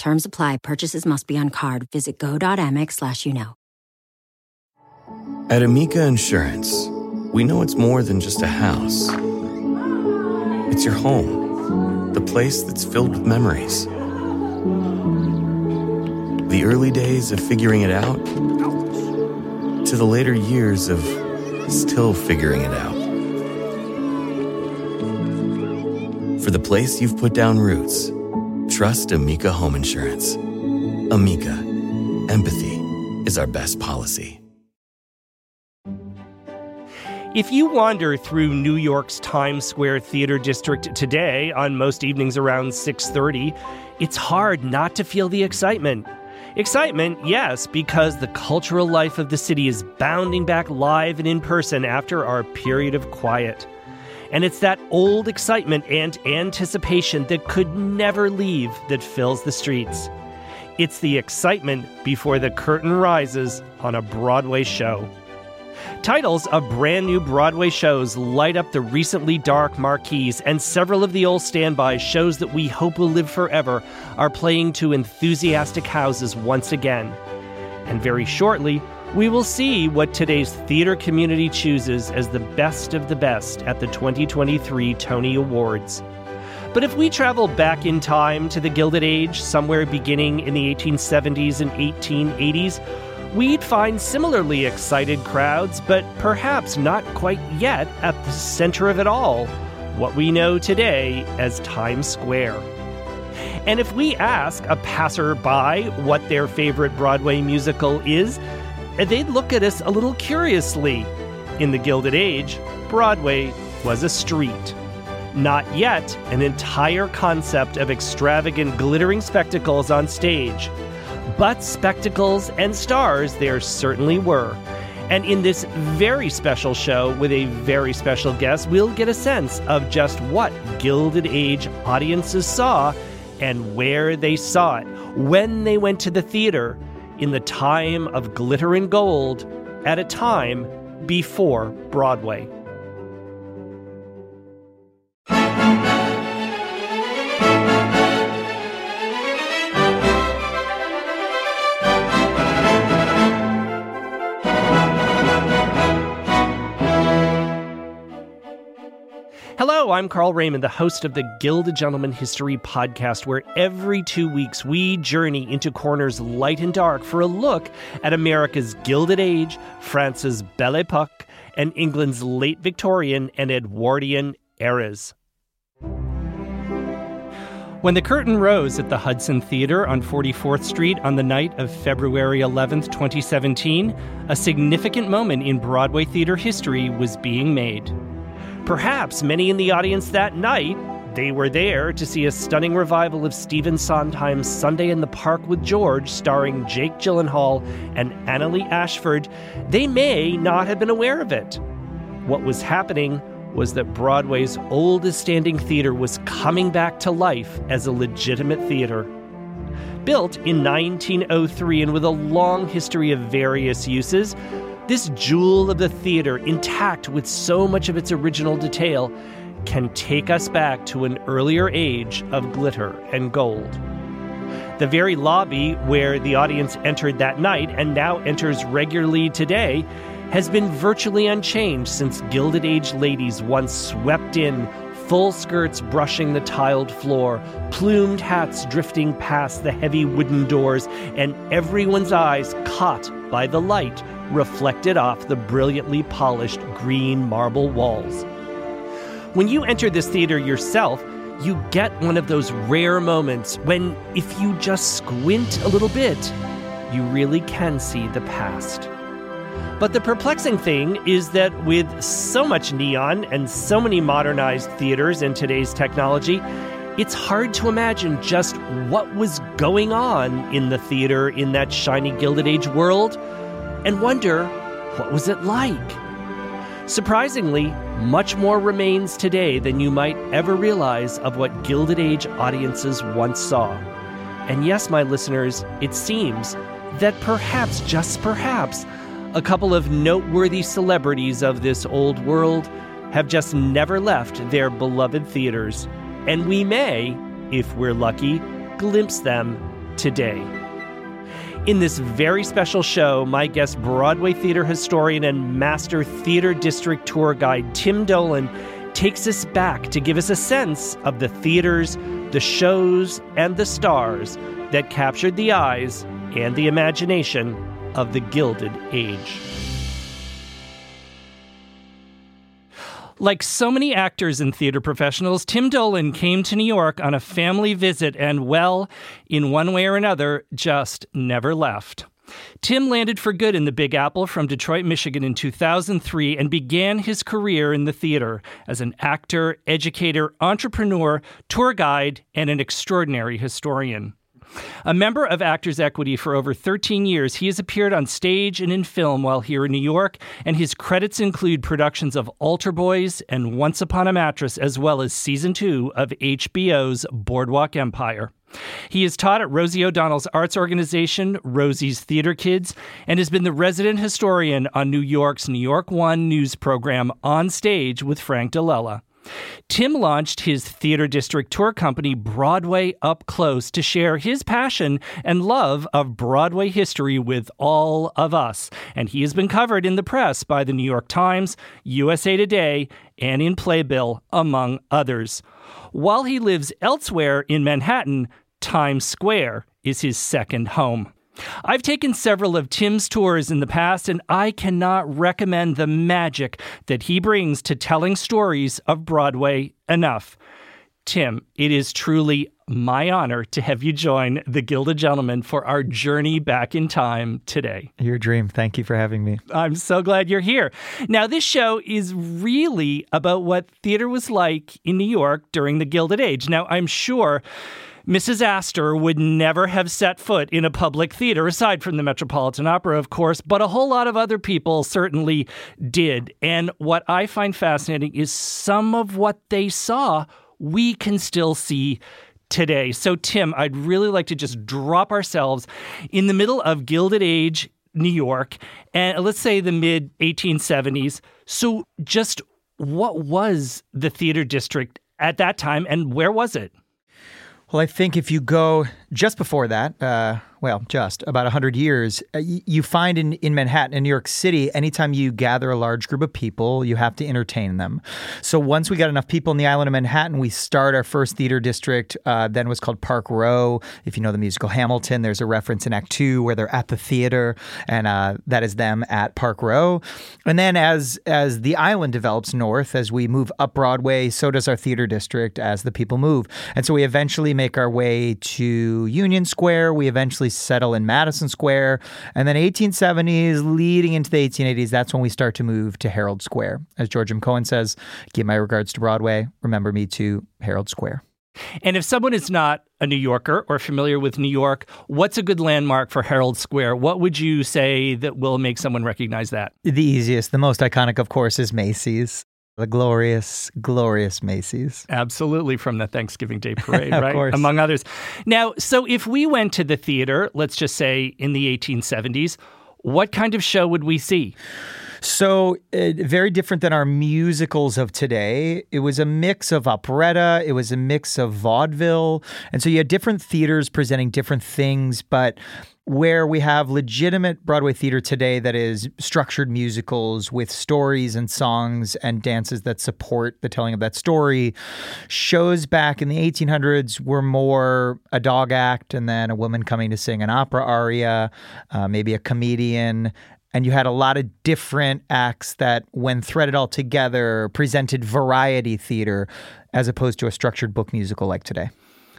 Terms apply. Purchases must be on card. Visit go.amex slash you know. At Amica Insurance, we know it's more than just a house. It's your home, the place that's filled with memories. The early days of figuring it out to the later years of still figuring it out. For the place you've put down roots, trust Amica Home Insurance. Amica, empathy is our best policy. If you wander through New York's Times Square Theater District today on most evenings around 6:30, it's hard not to feel the excitement. Excitement, yes, because the cultural life of the city is bounding back live and in person after our period of quiet. And it's that old excitement and anticipation that could never leave that fills the streets. It's the excitement before the curtain rises on a Broadway show. Titles of brand new Broadway shows light up the recently dark marquees, and several of the old standby shows that we hope will live forever are playing to enthusiastic houses once again. And very shortly, we will see what today's theater community chooses as the best of the best at the 2023 Tony Awards. But if we travel back in time to the Gilded Age, somewhere beginning in the 1870s and 1880s, we'd find similarly excited crowds, but perhaps not quite yet at the center of it all, what we know today as Times Square. And if we ask a passerby what their favorite Broadway musical is, they'd look at us a little curiously. In the Gilded Age, Broadway was a street. Not yet an entire concept of extravagant glittering spectacles on stage. But spectacles and stars there certainly were. And in this very special show with a very special guest, we'll get a sense of just what Gilded Age audiences saw and where they saw it, when they went to the theater, in the time of glitter and gold, at a time before Broadway. I'm Carl Raymond, the host of the Gilded Gentleman History podcast, where every two weeks we journey into corners light and dark for a look at America's Gilded Age, France's Belle Epoque, and England's late Victorian and Edwardian eras. When the curtain rose at the Hudson Theater on 44th Street on the night of February 11, 2017, a significant moment in Broadway theater history was being made. Perhaps many in the audience that night, they were there to see a stunning revival of Stephen Sondheim's Sunday in the Park with George, starring Jake Gyllenhaal and Annaleigh Ashford. They may not have been aware of it. What was happening was that Broadway's oldest standing theater was coming back to life as a legitimate theater. Built in 1903 and with a long history of various uses, this jewel of the theater, intact with so much of its original detail, can take us back to an earlier age of glitter and gold. The very lobby where the audience entered that night and now enters regularly today has been virtually unchanged since Gilded Age ladies once swept in, full skirts brushing the tiled floor, plumed hats drifting past the heavy wooden doors, and everyone's eyes caught by the light reflected off the brilliantly polished green marble walls. When you enter this theater yourself, you get one of those rare moments when, if you just squint a little bit, you really can see the past. But the perplexing thing is that with so much neon and so many modernized theaters in today's technology, it's hard to imagine just what was going on in the theater in that shiny Gilded Age world and wonder what was it like? Surprisingly, much more remains today than you might ever realize of what Gilded Age audiences once saw. And yes, my listeners, it seems that perhaps, just perhaps, a couple of noteworthy celebrities of this old world have just never left their beloved theaters. And we may, if we're lucky, glimpse them today. In this very special show, my guest, Broadway theater historian and master theater district tour guide Tim Dolan, takes us back to give us a sense of the theaters, the shows, and the stars that captured the eyes and the imagination of the Gilded Age. Like so many actors and theater professionals, Tim Dolan came to New York on a family visit and, well, in one way or another, just never left. Tim landed for good in the Big Apple from Detroit, Michigan in 2003 and began his career in the theater as an actor, educator, entrepreneur, tour guide, and an extraordinary historian. A member of Actors Equity for over 13 years, he has appeared on stage and in film while here in New York, and his credits include productions of Altar Boyz and Once Upon a Mattress, as well as season two of HBO's Boardwalk Empire. He has taught at Rosie O'Donnell's arts organization, Rosie's Theater Kids, and has been the resident historian on New York's New York One news program On Stage with Frank DiLella. Tim launched his theater district tour company, Broadway Up Close, to share his passion and love of Broadway history with all of us. And he has been covered in the press by the New York Times, USA Today, and in Playbill, among others. While he lives elsewhere in Manhattan, Times Square is his second home. I've taken several of Tim's tours in the past, and I cannot recommend the magic that he brings to telling stories of Broadway enough. Tim, it is truly my honor to have you join the Gilded Gentlemen for our journey back in time today. Your dream. Thank you for having me. I'm so glad you're here. Now, this show is really about what theater was like in New York during the Gilded Age. Now, I'm sure Mrs. Astor would never have set foot in a public theater, aside from the Metropolitan Opera, of course, but a whole lot of other people certainly did. And what I find fascinating is some of what they saw, we can still see today. So, Tim, I'd really like to just drop ourselves in the middle of Gilded Age New York, and let's say the mid 1870s. So, just what was the theater district at that time, and where was it? Well, I think if you go just before that, uh, well, just about 100 years, uh, you find in, in Manhattan and New York City, anytime you gather a large group of people, you have to entertain them. So once we got enough people in the island of Manhattan, we start our first theater district. Uh, then was called Park Row. If you know the musical Hamilton, there's a reference in Act Two where they're at the theater, and uh, that is them at Park Row. And then as as the island develops north, as we move up Broadway, so does our theater district as the people move. And so we eventually make our way to Union Square. We eventually settle in Madison Square. And then 1870s leading into the 1880s, that's when we start to move to Herald Square. As George M. Cohan says, give my regards to Broadway. Remember me to Herald Square. And if someone is not a New Yorker or familiar with New York, what's a good landmark for Herald Square? What would you say that will make someone recognize that? The easiest, the most iconic, of course, is Macy's. The glorious, glorious Macy's. Absolutely, from the Thanksgiving Day parade, right? Course. Among others. Now, so if we went to the theater, let's just say in the 1870s, what kind of show would we see? So, uh, very different than our musicals of today. It was a mix of operetta, it was a mix of vaudeville. And so you had different theaters presenting different things, but where we have legitimate Broadway theater today that is structured musicals with stories and songs and dances that support the telling of that story. Shows back in the 1800s were more a dog act and then a woman coming to sing an opera aria, uh, maybe a comedian. And you had a lot of different acts that, when threaded all together, presented variety theater as opposed to a structured book musical like today.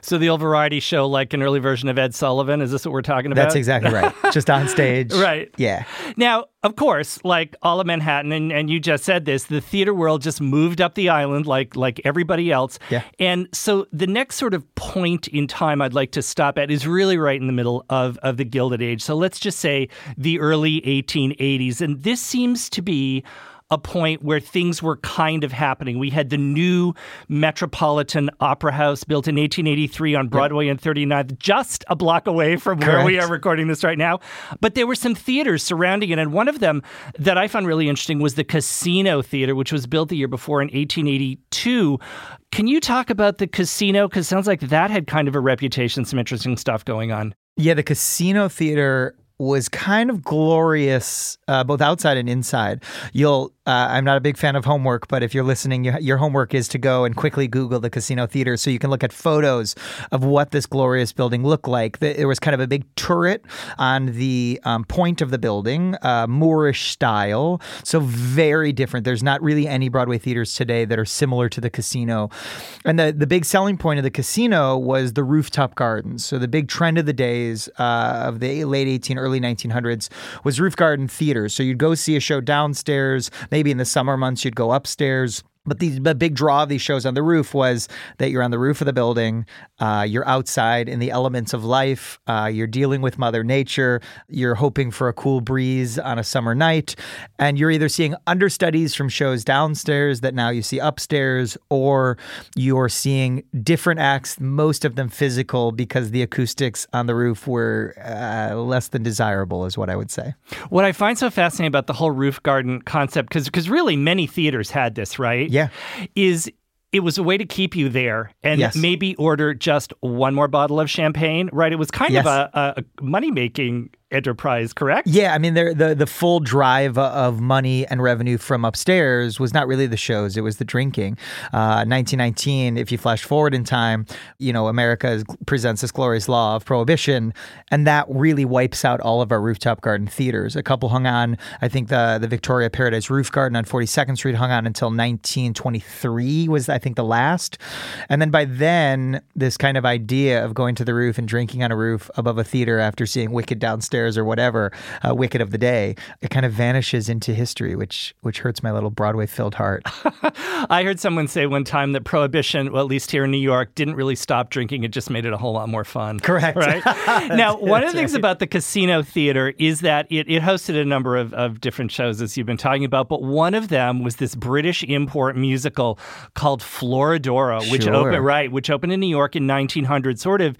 So the old variety show, like an early version of Ed Sullivan, is this what we're talking about? That's exactly right. Just on stage. right. Yeah. Now, of course, like all of Manhattan, and, and you just said this, the theater world just moved up the island like like everybody else. Yeah. And so the next sort of point in time I'd like to stop at is really right in the middle of, of the Gilded Age. So let's just say the early 1880s. And this seems to be a point where things were kind of happening. We had the new Metropolitan Opera House built in 1883 on Broadway and 39th, just a block away from where we are recording this right now. But there were some theaters surrounding it. And one of them that I found really interesting was the Casino Theater, which was built the year before in 1882. Can you talk about the casino? Because it sounds like that had kind of a reputation, some interesting stuff going on. Yeah, the casino theater was kind of glorious, uh, both outside and inside. You'll, uh, I'm not a big fan of homework, but if you're listening, you, your homework is to go and quickly Google the casino theater so you can look at photos of what this glorious building looked like. There was kind of a big turret on the um, point of the building, uh, Moorish style, so very different. There's not really any Broadway theaters today that are similar to the casino. And the, the big selling point of the casino was the rooftop gardens. So the big trend of the days uh, of the late 18, early 1900s was roof garden theaters. So you'd go see a show downstairs. Maybe in the summer months, you'd go upstairs. But the, the big draw of these shows on the roof was that you're on the roof of the building, uh, you're outside in the elements of life, uh, you're dealing with Mother Nature, you're hoping for a cool breeze on a summer night, and you're either seeing understudies from shows downstairs that now you see upstairs, or you're seeing different acts, most of them physical, because the acoustics on the roof were uh, less than desirable, is what I would say. What I find so fascinating about the whole roof garden concept, because really many theaters had this, right? Yeah. Is it was a way to keep you there and Yes. maybe order just one more bottle of champagne, right? It was kind Yes. of a, a money making enterprise, correct? Yeah, I mean, the the full drive of money and revenue from upstairs was not really the shows; it was the drinking. Uh, 1919, if you flash forward in time, you know, America presents this glorious law of prohibition, and that really wipes out all of our rooftop garden theaters. A couple hung on. I think the the Victoria Paradise Roof Garden on 42nd Street hung on until 1923 was I think the last, and then by then this kind of idea of going to the roof and drinking on a roof above a theater after seeing Wicked downstairs or whatever, uh, Wicked of the day, it kind of vanishes into history, which which hurts my little Broadway filled heart. I heard someone say one time that prohibition, well, at least here in New York, didn't really stop drinking. It just made it a whole lot more fun. Correct. Right? now, one of the things about the Casino Theater is that it, it hosted a number of, of different shows, as you've been talking about, but one of them was this British import musical called Florodora, which Sure. opened, right, which opened in New York in 1900, sort of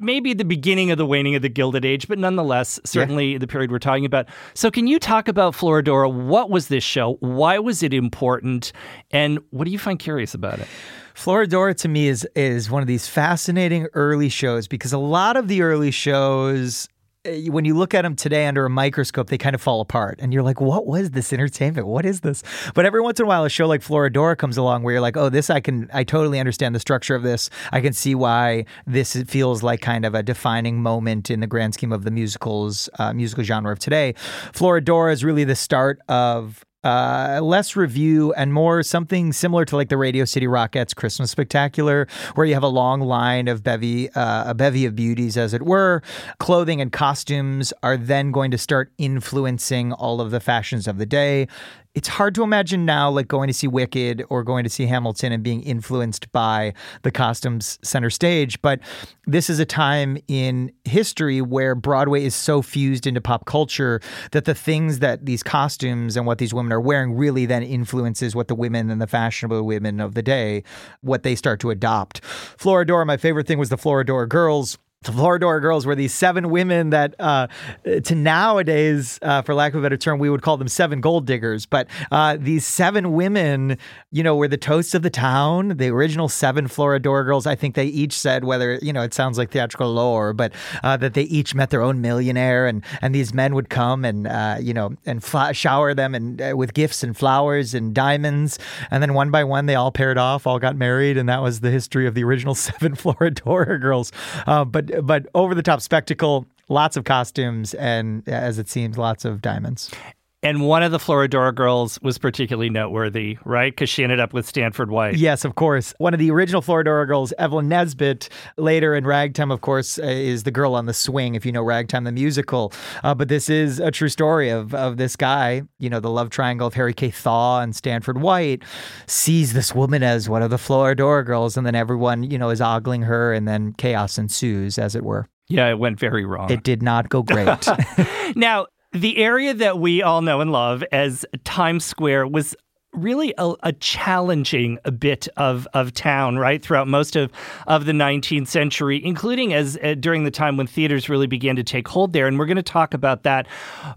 maybe the beginning of the waning of the Gilded Age, but nonetheless, certainly the period we're talking about. So, can you talk about Florodora? What was this show? Why was it important? And what do you find curious about it? Florodora to me is is one of these fascinating early shows because a lot of the early shows when you look at them today under a microscope, they kind of fall apart. And you're like, what was this entertainment? What is this? But every once in a while, a show like Florodora comes along where you're like, oh, this I can, I totally understand the structure of this. I can see why this feels like kind of a defining moment in the grand scheme of the musicals, uh, musical genre of today. Florodora is really the start of uh, less revue and more something similar to like the Radio City Rockettes Christmas Spectacular, where you have a long line of bevy, uh, a bevy of beauties, as it were. Clothing and costumes are then going to start influencing all of the fashions of the day. It's hard to imagine now, like going to see Wicked or going to see Hamilton and being influenced by the costumes center stage. But this is a time in history where Broadway is so fused into pop culture that the things that these costumes and what these women are wearing really then influences what the women and the fashionable women of the day, what they start to adopt. Florodora, my favorite thing was the Florodora girls. The Florodora girls were these seven women that, uh, to nowadays, uh, for lack of a better term, we would call them seven gold diggers. But uh, these seven women, you know, were the toasts of the town. The original seven Florodora girls, I think they each said, whether, you know, it sounds like theatrical lore, but uh, that they each met their own millionaire. And, and these men would come and, uh, you know, and shower them and uh, with gifts and flowers and diamonds. And then one by one, they all paired off, all got married. And that was the history of the original seven Florodora girls. Uh, but over the top spectacle, lots of costumes, and as it seems, lots of diamonds. And one of the Florodora girls was particularly noteworthy, right? Because she ended up with Stanford White. Yes, of course. One of the original Florodora girls, Evelyn Nesbit, later in Ragtime, of course, uh, is the girl on the swing, if you know Ragtime, the musical. Uh, but this is a true story of, of this guy, you know, the love triangle of Harry K. Thaw and Stanford White, sees this woman as one of the Florodora girls, and then everyone, you know, is ogling her, and then chaos ensues, as it were. Yeah, it went very wrong. It did not go great. now, the area that we all know and love as Times Square was really a, a, challenging bit of, of town, right, throughout most of, of the 19th century, including as uh, during the time when theaters really began to take hold there. And we're going to talk about that.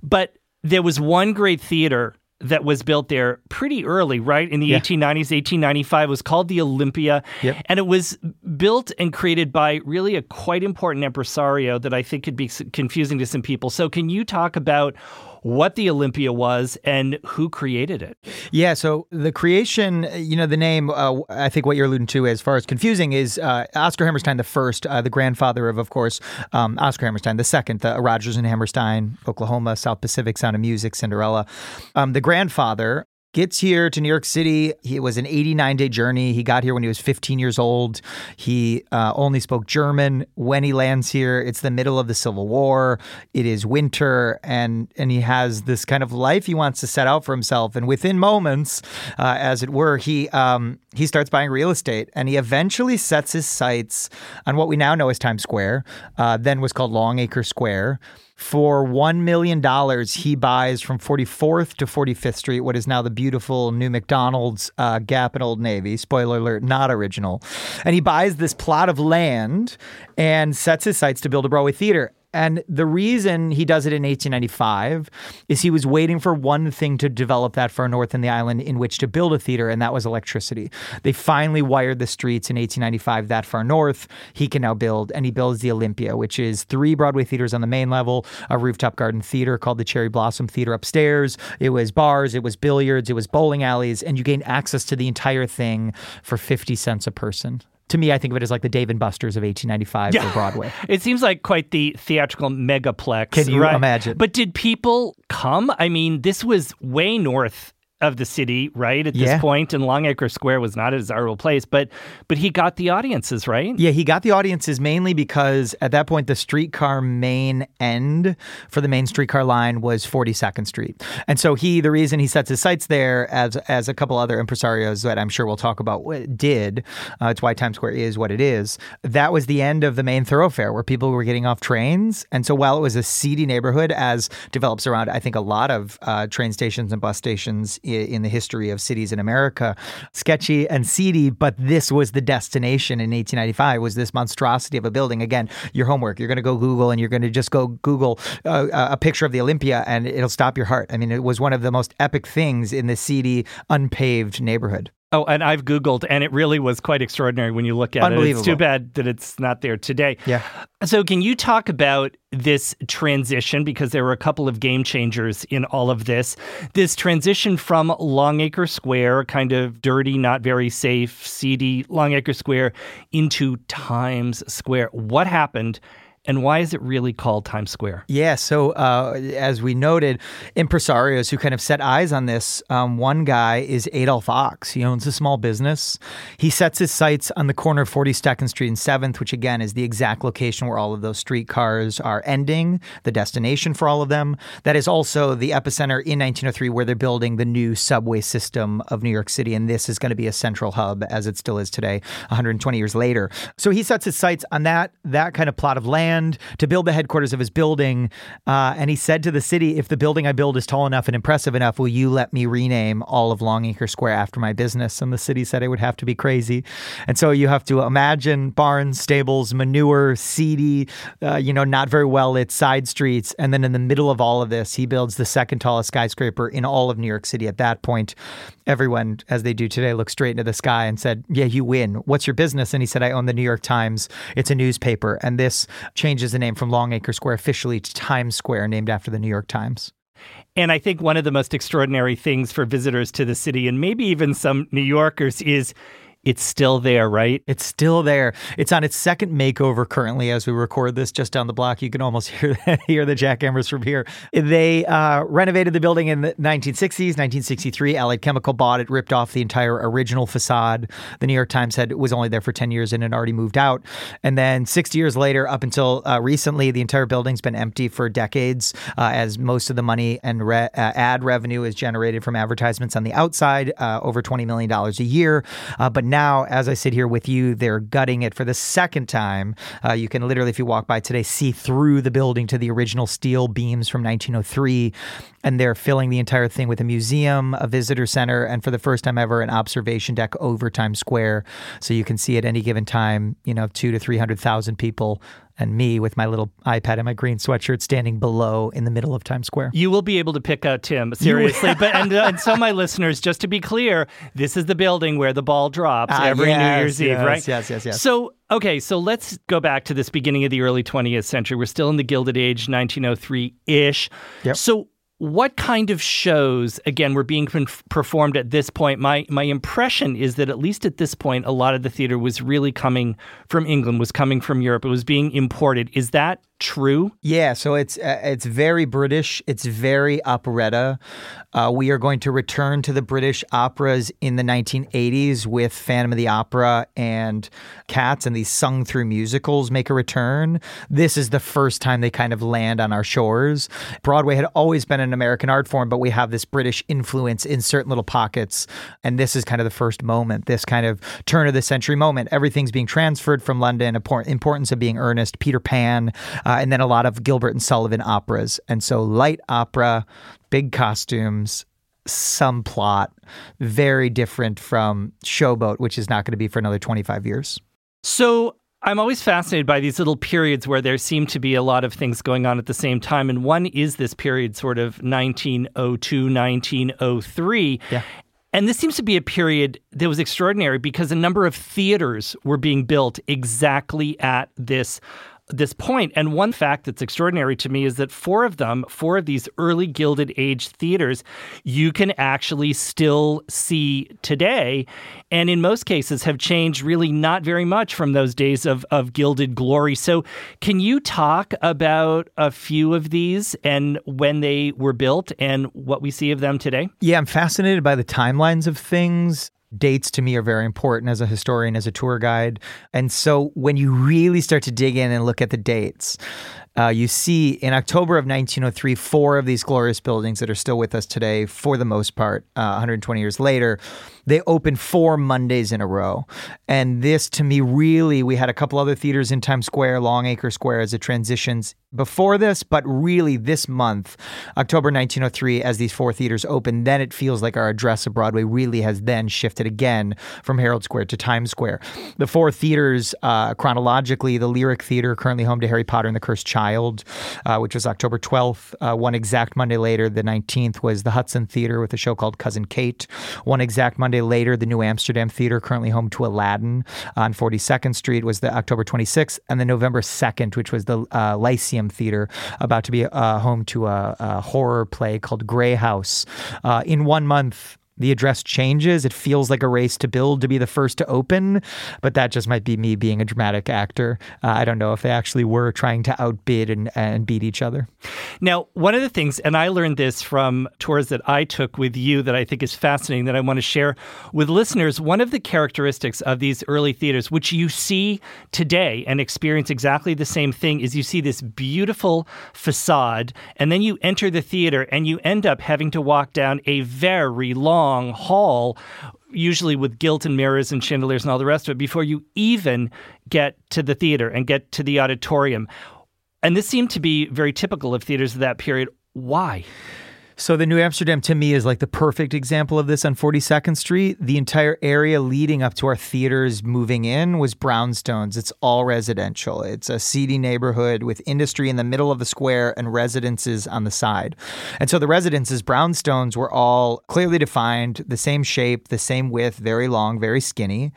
But there was one great theater that was built there pretty early, right? In the yeah. 1890s, 1895 was called the Olympia. Yep. And it was built and created by really a quite important impresario that I think could be confusing to some people. So, can you talk about what the Olympia was and who created it. Yeah, so the creation, you know, the name, uh, I think what you're alluding to as far as confusing is uh, Oscar Hammerstein the first, uh, the grandfather of, of course, um, Oscar Hammerstein the second, the Rodgers and Hammerstein, Oklahoma, South Pacific, Sound of Music, Cinderella. Um, the grandfather gets here to New York City. It was an 89 day journey. He got here when he was 15 years old. He uh, only spoke German when he lands here. It's the middle of the Civil War. It is winter, and and he has this kind of life he wants to set out for himself. And within moments, uh, as it were, he um, he starts buying real estate, and he eventually sets his sights on what we now know as Times Square, uh, then was called Longacre Square. For $1 million, he buys from 44th to 45th Street what is now the beautiful new McDonald's uh, Gap and Old Navy. Spoiler alert, not original. And he buys this plot of land and sets his sights to build a Broadway theater. And the reason he does it in 1895 is he was waiting for one thing to develop that far north in the island in which to build a theater, and that was electricity. They finally wired the streets in 1895 that far north. He can now build, and he builds the Olympia, which is three Broadway theaters on the main level, a rooftop garden theater called the Cherry Blossom Theater upstairs. It was bars, it was billiards, it was bowling alleys, and you gained access to the entire thing for 50 cents a person to me, I think of it as like the Dave and Buster's of 1895 yeah. for Broadway. It seems like quite the theatrical megaplex. Can you right? imagine? But did people come? I mean, this was way north of the city, right? At this yeah. point, and Longacre Square was not a desirable place, but but he got the audiences, right? Yeah, he got the audiences mainly because at that point the streetcar main end for the main streetcar line was 42nd Street, and so he the reason he sets his sights there, as as a couple other impresarios that I'm sure we'll talk about did, uh, it's why Times Square is what it is. That was the end of the main thoroughfare where people were getting off trains, and so while it was a seedy neighborhood, as develops around I think a lot of uh, train stations and bus stations in the history of cities in America. Sketchy and seedy, but this was the destination in 1895. Was this monstrosity of a building? Again, your homework. You're going to go Google and you're going to just go Google uh, a picture of the Olympia, and it'll stop your heart. I mean, it was one of the most epic things in the seedy, unpaved neighborhood. Oh, and I've Googled, and it really was quite extraordinary when you look at it. It's too bad that it's not there today. Yeah. So, can you talk about this transition? Because there were a couple of game changers in all of this. This transition from Longacre Square, kind of dirty, not very safe, seedy Longacre Square, into Times Square. What happened? And why is it really called Times Square? Yeah, so uh, as we noted, impresarios who kind of set eyes on this, um, one guy is Adolph Ochs. He owns a small business. He sets his sights on the corner of 42nd Street and 7th, which again is the exact location where all of those streetcars are ending, the destination for all of them. That is also the epicenter in 1903 where they're building the new subway system of New York City. And this is going to be a central hub as it still is today, 120 years later. So he sets his sights on that, that kind of plot of land land to build the headquarters of his building. Uh, and he said to the city, if the building I build is tall enough and impressive enough, will you let me rename all of Longacre Square after my business? And the city said it would have to be crazy. And so you have to imagine barns, stables, manure, seedy, uh, you know, not very well lit side streets. And then in the middle of all of this, he builds the second tallest skyscraper in all of New York City at that point. Everyone, as they do today, looked straight into the sky and said, Yeah, you win. What's your business? And he said, I own the New York Times. It's a newspaper. And this changes the name from Longacre Square officially to Times Square, named after the New York Times. And I think one of the most extraordinary things for visitors to the city, and maybe even some New Yorkers, is it's still there, right? It's still there. It's on its second makeover currently as we record this just down the block. You can almost hear hear the jackhammers from here. They uh, renovated the building in the 1960s, 1963. Allied Chemical bought it, ripped off the entire original facade. The New York Times said it was only there for 10 years and had already moved out. And then 60 years later, up until uh, recently, the entire building's been empty for decades uh, as most of the money and re- uh, ad revenue is generated from advertisements on the outside, uh, over $20 million a year. Uh, but now, as I sit here with you, they're gutting it for the second time. Uh, you can literally, if you walk by today, see through the building to the original steel beams from 1903. And they're filling the entire thing with a museum, a visitor center, and for the first time ever, an observation deck over Times Square. So you can see at any given time, you know, two to 300,000 people and me with my little iPad and my green sweatshirt standing below in the middle of Times Square. You will be able to pick out Tim seriously, but and, uh, and so my listeners, just to be clear, this is the building where the ball drops Ah, every yes, New Year's Eve, right? yes, yes, yes. So okay, so let's go back to this beginning of the early 20th century. We're still in the Gilded Age, 1903 ish. Yep. So what kind of shows again were being performed at this point? My my impression is that at least at this point a lot of the theater was really coming from England was coming from Europe it was being imported. Is that true Yeah, so it's uh, it's very British. It's very operetta. Uh, we are going to return to the British operas in the 1980s with Phantom of the Opera and Cats, and these sung through musicals make a return. This is the first time they kind of land on our shores. Broadway had always been an American art form, but we have this British influence in certain little pockets, and this is kind of the first moment. This kind of turn of the century moment. Everything's being transferred from London. import- Importance of being earnest. Peter Pan uh, and then a lot of Gilbert and Sullivan operas. And so light opera, big costumes, some plot, very different from Showboat, which is not going to be for another 25 years. So I'm always fascinated by these little periods where there seem to be a lot of things going on at the same time. And one is this period, sort of 1902, 1903. Yeah. And this seems to be a period that was extraordinary because a number of theaters were being built exactly at this this point. And one fact that's extraordinary to me is that four of them, four of these early Gilded Age theaters, you can actually still see today. And in most cases have changed really not very much from those days of, of Gilded Glory. So can you talk about a few of these and when they were built and what we see of them today? Yeah, I'm fascinated by the timelines of things. Dates to me are very important as a historian, as a tour guide. And so when you really start to dig in and look at the dates, uh, you see in October of 1903, four of these glorious buildings that are still with us today, for the most part, uh, 120 years later, they opened four Mondays in a row. And this, to me, really, we had a couple other theaters in Times Square, Longacre Square, as it transitions before this, but really this month, October 1903, as these four theaters open, then it feels like our address of Broadway really has then shifted again from Herald Square to Times Square. The four theaters, uh, chronologically, the Lyric Theater, currently home to Harry Potter and the Cursed Child, uh, which was October 12th. Uh, one exact Monday later, the 19th, was the Hudson Theater with a show called Cousin Kate. One exact Monday later, the New Amsterdam Theater, currently home to Aladdin on 42nd Street, was the October 26th. And the November 2nd, which was the uh, Lyceum Theater, about to be uh, home to a, a horror play called Grey House. Uh, in one month, the address changes. It feels like a race to build to be the first to open, but that just might be me being a dramatic actor. Uh, I don't know if they actually were trying to outbid and, and beat each other. Now, one of the things, and I learned this from tours that I took with you that I think is fascinating that I want to share with listeners. One of the characteristics of these early theaters, which you see today and experience exactly the same thing, is you see this beautiful facade, and then you enter the theater and you end up having to walk down a very long hall usually with gilt and mirrors and chandeliers and all the rest of it before you even get to the theater and get to the auditorium. And this seemed to be very typical of theaters of that period. Why? So the New Amsterdam to me is like the perfect example of this on 42nd Street. The entire area leading up to our theaters moving in was brownstones. It's all residential. It's a seedy neighborhood with industry in the middle of the square and residences on the side. And so the residences, brownstones, were all clearly defined, the same shape, the same width, very long, very skinny.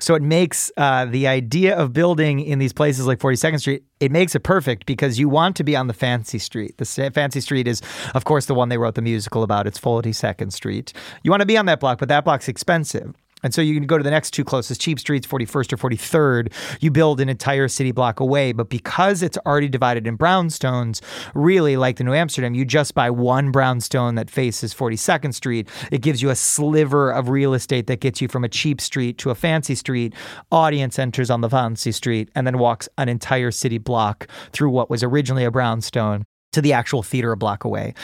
So it makes uh, the idea of building in these places like 42nd Street, it makes it perfect because you want to be on the fancy street. The fancy street is, of course, the one they wrote the musical about. It's 42nd Street. You want to be on that block, but that block's expensive. And so you can go to the next two closest cheap streets, 41st or 43rd. You build an entire city block away. But because it's already divided in brownstones, really like the New Amsterdam, you just buy one brownstone that faces 42nd Street. It gives you a sliver of real estate that gets you from a cheap street to a fancy street. Audience enters on the fancy street and then walks an entire city block through what was originally a brownstone to the actual theater a block away.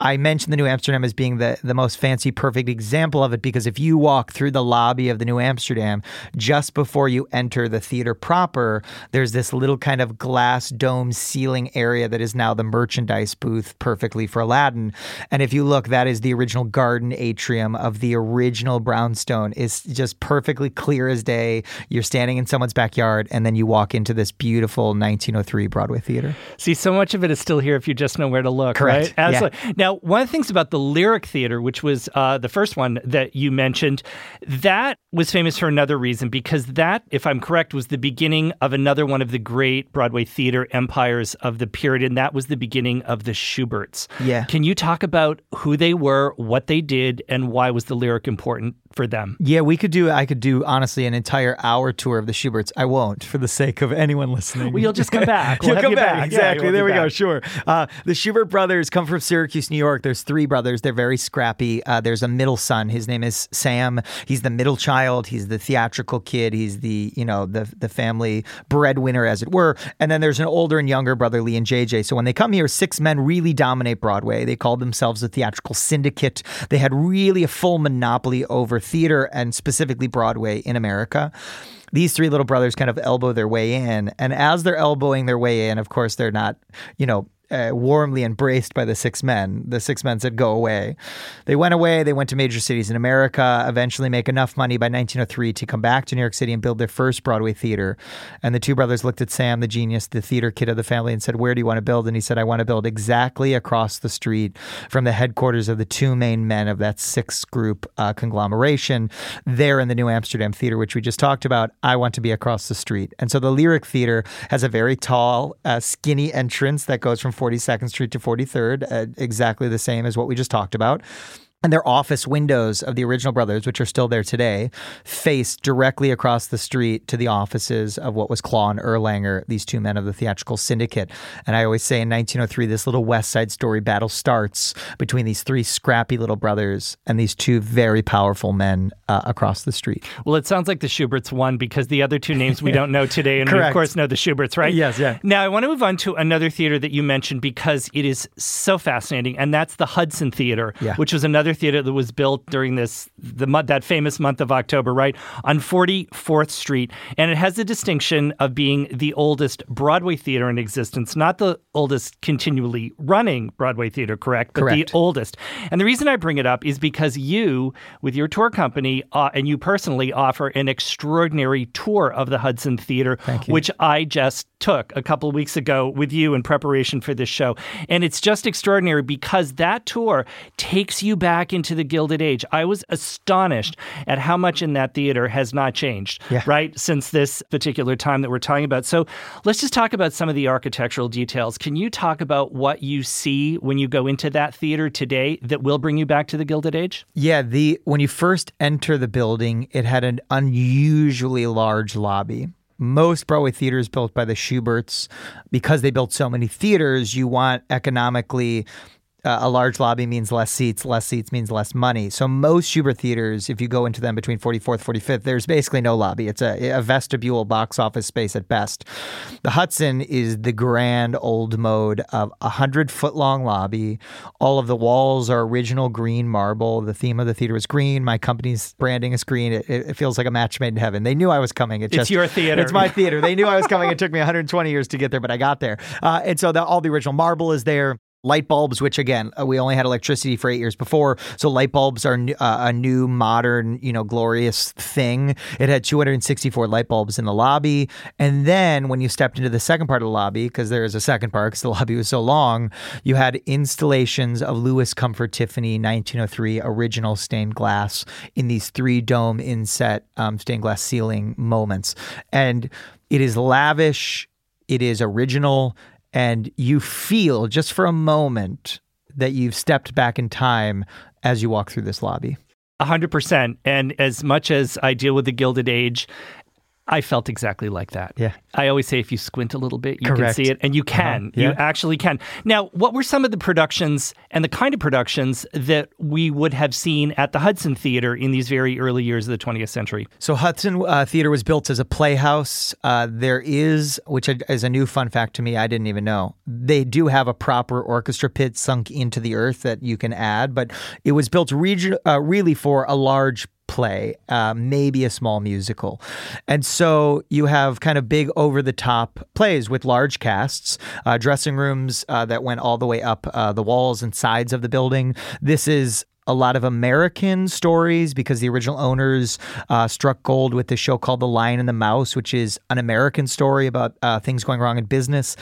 I mentioned the New Amsterdam as being the, the most fancy, perfect example of it because if you walk through the lobby of the New Amsterdam just before you enter the theater proper, there's this little kind of glass dome ceiling area that is now the merchandise booth perfectly for Aladdin. And if you look, that is the original garden atrium of the original brownstone. It's just perfectly clear as day. You're standing in someone's backyard and then you walk into this beautiful 1903 Broadway theater. See, so much of it is still here if you just know where to look. Correct. Right? Absolutely. Yeah. Now, one of the things about the Lyric Theater, which was uh, the first one that you mentioned, that was famous for another reason because that, if I'm correct, was the beginning of another one of the great Broadway theater empires of the period, and that was the beginning of the Shuberts. Yeah. Can you talk about who they were, what they did, and why was the Lyric important for them? Yeah, we could do. I could do honestly an entire hour tour of the Shuberts. I won't, for the sake of anyone listening. Well, you'll just come back. We'll you'll come you back. back. Exactly. Yeah, there we back. go. Sure. Uh, the Shubert brothers come from Syracuse, New York. There's three brothers. They're very scrappy. Uh, there's a middle son. His name is Sam. He's the middle child. He's the theatrical kid. He's the you know the the family breadwinner, as it were. And then there's an older and younger brother, Lee and JJ. So when they come here, six men really dominate Broadway. They called themselves a theatrical syndicate. They had really a full monopoly over theater and specifically Broadway in America these three little brothers kind of elbow their way in. And as they're elbowing their way in, of course, they're not, you know, uh, warmly embraced by the six men. The six men said, go away. They went away. They went to major cities in America, eventually make enough money by 1903 to come back to New York City and build their first Broadway theater. And the two brothers looked at Sam, the genius, the theater kid of the family, and said, Where do you want to build? And he said, I want to build exactly across the street from the headquarters of the two main men of that six group uh, conglomeration there in the New Amsterdam Theater, which we just talked about. I want to be across the street. And so the Lyric Theater has a very tall, uh, skinny entrance that goes from 42nd Street to 43rd, uh, exactly the same as what we just talked about. And their office windows of the original brothers, which are still there today, face directly across the street to the offices of what was Klaw and Erlanger, these two men of the theatrical syndicate. And I always say in 1903, this little West Side Story battle starts between these three scrappy little brothers and these two very powerful men uh, across the street. Well, it sounds like the Shuberts won because the other two names we don't know today, and we, of course, know the Shuberts, right? Yes, yeah. Now, I want to move on to another theater that you mentioned because it is so fascinating, and that's the Hudson Theater, Yeah. which was another theater that was built during this the that famous month of October, right on 44th Street, and it has the distinction of being the oldest Broadway theater in existence, not the oldest continually running Broadway theater, correct? But Correct. the oldest. And the reason I bring it up is because you, with your tour company, uh, and you personally offer an extraordinary tour of the Hudson Theater, which I just took a couple weeks ago with you in preparation for this show. And it's just extraordinary because that tour takes you back into the Gilded Age. I was astonished at how much in that theater has not changed, Yeah. right, since this particular time that we're talking about. So let's just talk about some of the architectural details. Can you talk about what you see when you go into that theater today that will bring you back to the Gilded Age? Yeah, the when you first enter the building, it had an unusually large lobby. Most Broadway theaters built by the Shuberts, because they built so many theaters, you want economically uh, a large lobby means less seats, less seats means less money. So most Shubert theaters, if you go into them between 44th, 45th, there's basically no lobby. It's a, a vestibule box office space at best. The Hudson is the grand old mode of a hundred foot long lobby. All of the walls are original green marble. The theme of the theater is green. My company's branding is green. It, it feels like a match made in heaven. They knew I was coming. It It's just, your theater. It's my theater. They knew I was coming. It took me 120 years to get there, but I got there. Uh, and so the, all the original marble is there. Light bulbs, which again uh, we only had electricity for eight years before, so light bulbs are uh, a new, modern, you know, glorious thing. It had 264 light bulbs in the lobby, and then when you stepped into the second part of the lobby, because there is a second part, because the lobby was so long, you had installations of Louis Comfort Tiffany 1903 original stained glass in these three dome inset um, stained glass ceiling moments, and it is lavish. It is original and you feel just for a moment that you've stepped back in time as you walk through this lobby. 100%. And as much as I deal with the Gilded Age, I felt exactly like that. Yeah. I always say if you squint a little bit, you Correct. can see it, and you can. Uh-huh. Yeah. You actually can. Now, what were some of the productions and the kind of productions that we would have seen at the Hudson Theater in these very early years of the 20th century? So Hudson uh, Theater was built as a playhouse. Uh, there is, which is a new fun fact to me, I didn't even know. They do have a proper orchestra pit sunk into the earth that you can add, but it was built region, uh, really for a large play, uh, maybe a small musical. And so you have kind of big over the top plays with large casts, uh, dressing rooms uh, that went all the way up uh, the walls and sides of the building. This is a lot of American stories because the original owners uh, struck gold with this show called The Lion and the Mouse, which is an American story about uh, things going wrong in business.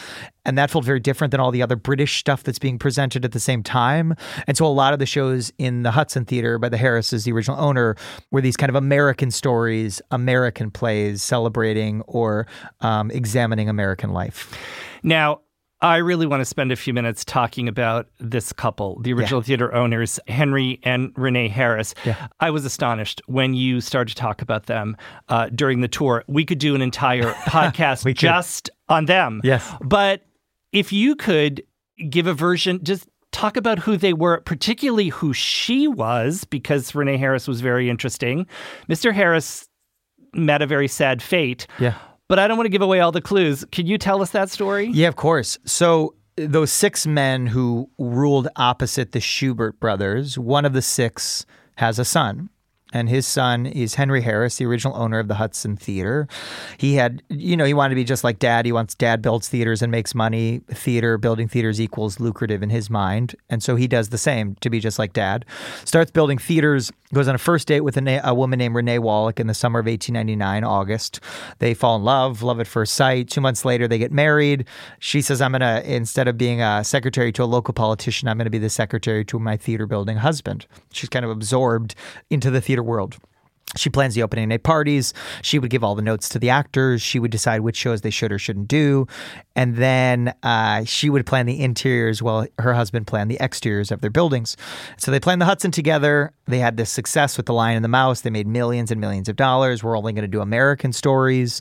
And that felt very different than all the other British stuff that's being presented at the same time. And so a lot of the shows in the Hudson Theater by the Harrises, the original owner, were these kind of American stories, American plays celebrating or um, examining American life. Now, I really want to spend a few minutes talking about this couple, the original theater owners, Henry and Renee Harris. Yeah. I was astonished when you started to talk about them uh, during the tour. We could do an entire podcast just on them. Yes. But if you could give a version, just talk about who they were, particularly who she was, because Renee Harris was very interesting. Mr. Harris met a very sad fate. Yeah. But I don't want to give away all the clues. Can you tell us that story? Yeah, of course. So those six men who ruled opposite the Shubert brothers, one of the six has a son. And his son is Henry Harris, the original owner of the Hudson Theater. He had, you know, he wanted to be just like dad. He wants dad builds theaters and makes money. Theater, building theaters equals lucrative in his mind. And so he does the same to be just like dad. Starts building theaters, goes on a first date with a, na- a woman named Renee Wallach in the summer of 1899, August. They fall in love, love at first sight. Two months later, they get married. She says, I'm going to, instead of being a secretary to a local politician, I'm going to be the secretary to my theater building husband. She's kind of absorbed into the theater world. She plans the opening night parties. She would give all the notes to the actors. She would decide which shows they should or shouldn't do. And then uh, she would plan the interiors while her husband planned the exteriors of their buildings. So they planned the Hudson together. They had this success with The Lion and the Mouse. They made millions and millions of dollars. We're only going to do American stories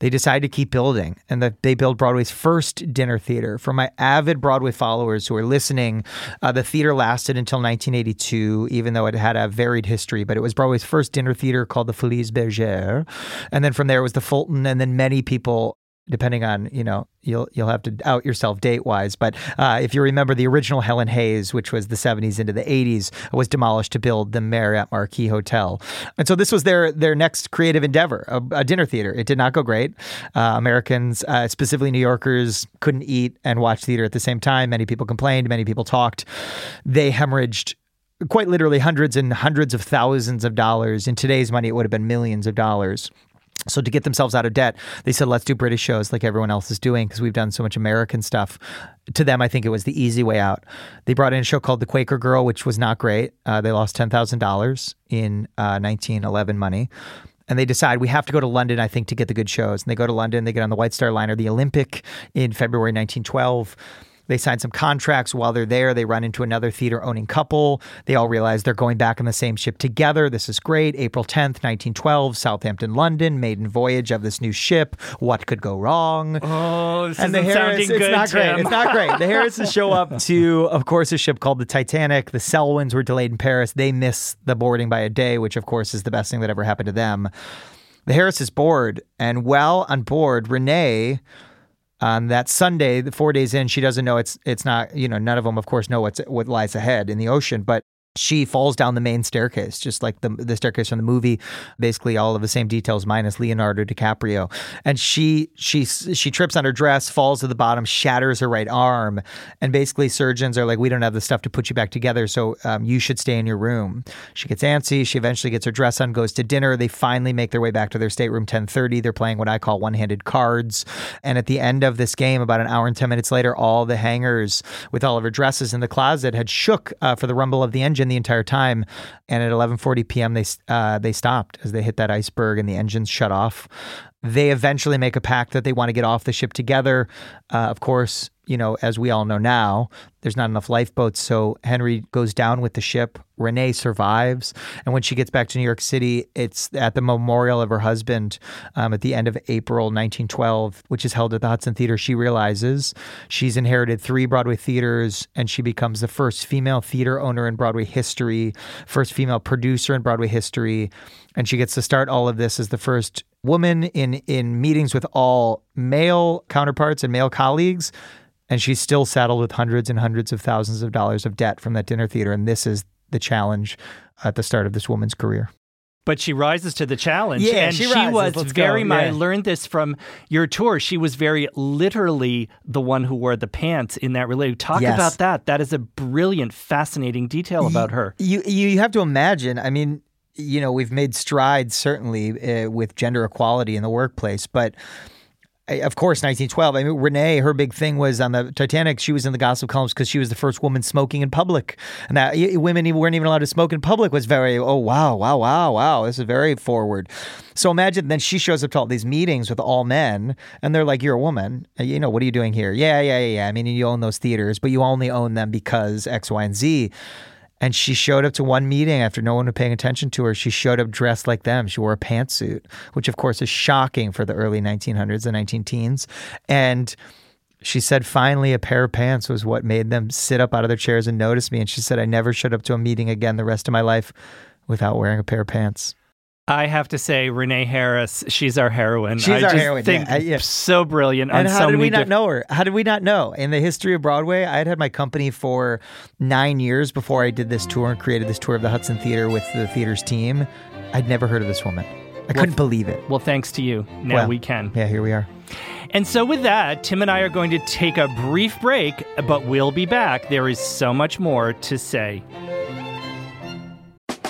they decided to keep building and that they build Broadway's first dinner theater. For my avid Broadway followers who are listening, uh, the theater lasted until 1982, even though it had a varied history. But it was Broadway's first dinner theater called the Folies Bergère, and then from there was the Fulton, and then many people. Depending on you know you'll you'll have to out yourself date wise, but uh, if you remember the original Helen Hayes, which was the 70s into the 80s, was demolished to build the Marriott Marquis Hotel, and so this was their their next creative endeavor, a, a dinner theater. It did not go great. Uh, Americans, uh, specifically New Yorkers, couldn't eat and watch theater at the same time. Many people complained. Many people talked. They hemorrhaged quite literally hundreds and hundreds of thousands of dollars. In today's money, it would have been millions of dollars. So to get themselves out of debt, they said, "Let's do British shows like everyone else is doing because we've done so much American stuff." To them, I think it was the easy way out. They brought in a show called The Quaker Girl, which was not great. Uh, they lost ten thousand dollars in uh, 1911 money. And they decide we have to go to London, I think, to get the good shows. And they go to London. They get on the White Star Liner, the Olympic, in February 1912. They sign some contracts while they're there. They run into another theater owning couple. They all realize they're going back on the same ship together. This is great. April 10th, 1912, Southampton, London, maiden voyage of this new ship. What could go wrong? Oh, this and the Harris, sounding good, it's not great. It's not great. The Harrises show up to, of course, a ship called the Titanic. The Selwyns were delayed in Paris. They miss the boarding by a day, which, of course, is the best thing that ever happened to them. The Harris is bored, and while on board, Renee on that Sunday, the four days in, she doesn't know it's it's not you know none of them, of course, know what's what lies ahead in the ocean, but. She falls down the main staircase, just like the the staircase from the movie. Basically, all of the same details, minus Leonardo DiCaprio. And she she she trips on her dress, falls to the bottom, shatters her right arm, and basically surgeons are like, "We don't have the stuff to put you back together, so um, you should stay in your room." She gets antsy. She eventually gets her dress on, goes to dinner. They finally make their way back to their stateroom. Ten thirty. They're playing what I call one handed cards. And at the end of this game, about an hour and ten minutes later, all the hangers with all of her dresses in the closet had shook uh, for the rumble of the engine the entire time. And at 11:40 p.m., they uh, they stopped as they hit that iceberg and the engines shut off. They eventually make a pact that they want to get off the ship together. Uh, of course, you know, as we all know now, there's not enough lifeboats. So Henry goes down with the ship. Renee survives. And when she gets back to New York City, it's at the memorial of her husband um, at the end of April 1912, which is held at the Hudson Theater. She realizes she's inherited three Broadway theaters and she becomes the first female theater owner in Broadway history, first female producer in Broadway history. And she gets to start all of this as the first woman in, in meetings with all male counterparts and male colleagues and she's still saddled with hundreds and hundreds of thousands of dollars of debt from that dinner theater. And this is the challenge at the start of this woman's career. But she rises to the challenge. Yeah, and she she, rises. was Let's very go. much. I learned this from your tour. She was very literally the one who wore the pants in that relay. Talk Yes. about that. That is a brilliant, fascinating detail about her. You you have to imagine. I mean, you know, we've made strides certainly uh, with gender equality in the workplace, but. Of course, 1912. I mean, Renee, her big thing was on the Titanic. She was in the gossip columns because she was the first woman smoking in public, and that women weren't even allowed to smoke in public was very. Oh wow, wow, wow, wow! This is very forward. So imagine then she shows up to all these meetings with all men, and they're like, "You're a woman. Uh, You know what are you doing here? Yeah, yeah, yeah, yeah. I mean, you own those theaters, but you only own them because X, Y, and Z." And she showed up to one meeting after no one was paying attention to her. She showed up dressed like them. She wore a pantsuit, which of course is shocking for the early 1900s and 19 teens. And she said, finally, a pair of pants was what made them sit up out of their chairs and notice me. And she said, I never showed up to a meeting again the rest of my life without wearing a pair of pants. I have to say, Renee Harris, she's our heroine. She's I our just heroine, Think yeah, uh, yeah. So brilliant. And how so did we not diff- know her? How did we not know? In the history of Broadway, I had had my company for nine years before I did this tour and created this tour of the Hudson Theater with the theater's team. I'd never heard of this woman. I couldn't believe it. Well, thanks to you. Now Well, we can. Yeah, here we are. And so, with that, Tim and I are going to take a brief break, but we'll be back. There is so much more to say.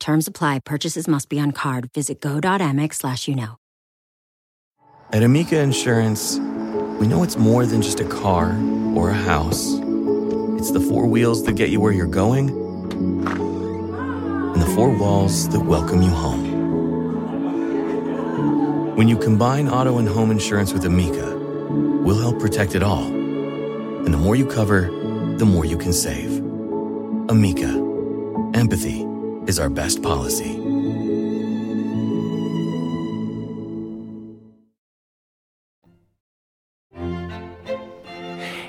Terms apply. Purchases must be on card. Visit go.amex slash you know. At Amica Insurance, we know it's more than just a car or a house. It's the four wheels that get you where you're going and the four walls that welcome you home. When you combine auto and home insurance with Amica, we'll help protect it all. And the more you cover, the more you can save. Amica, empathy is our best policy.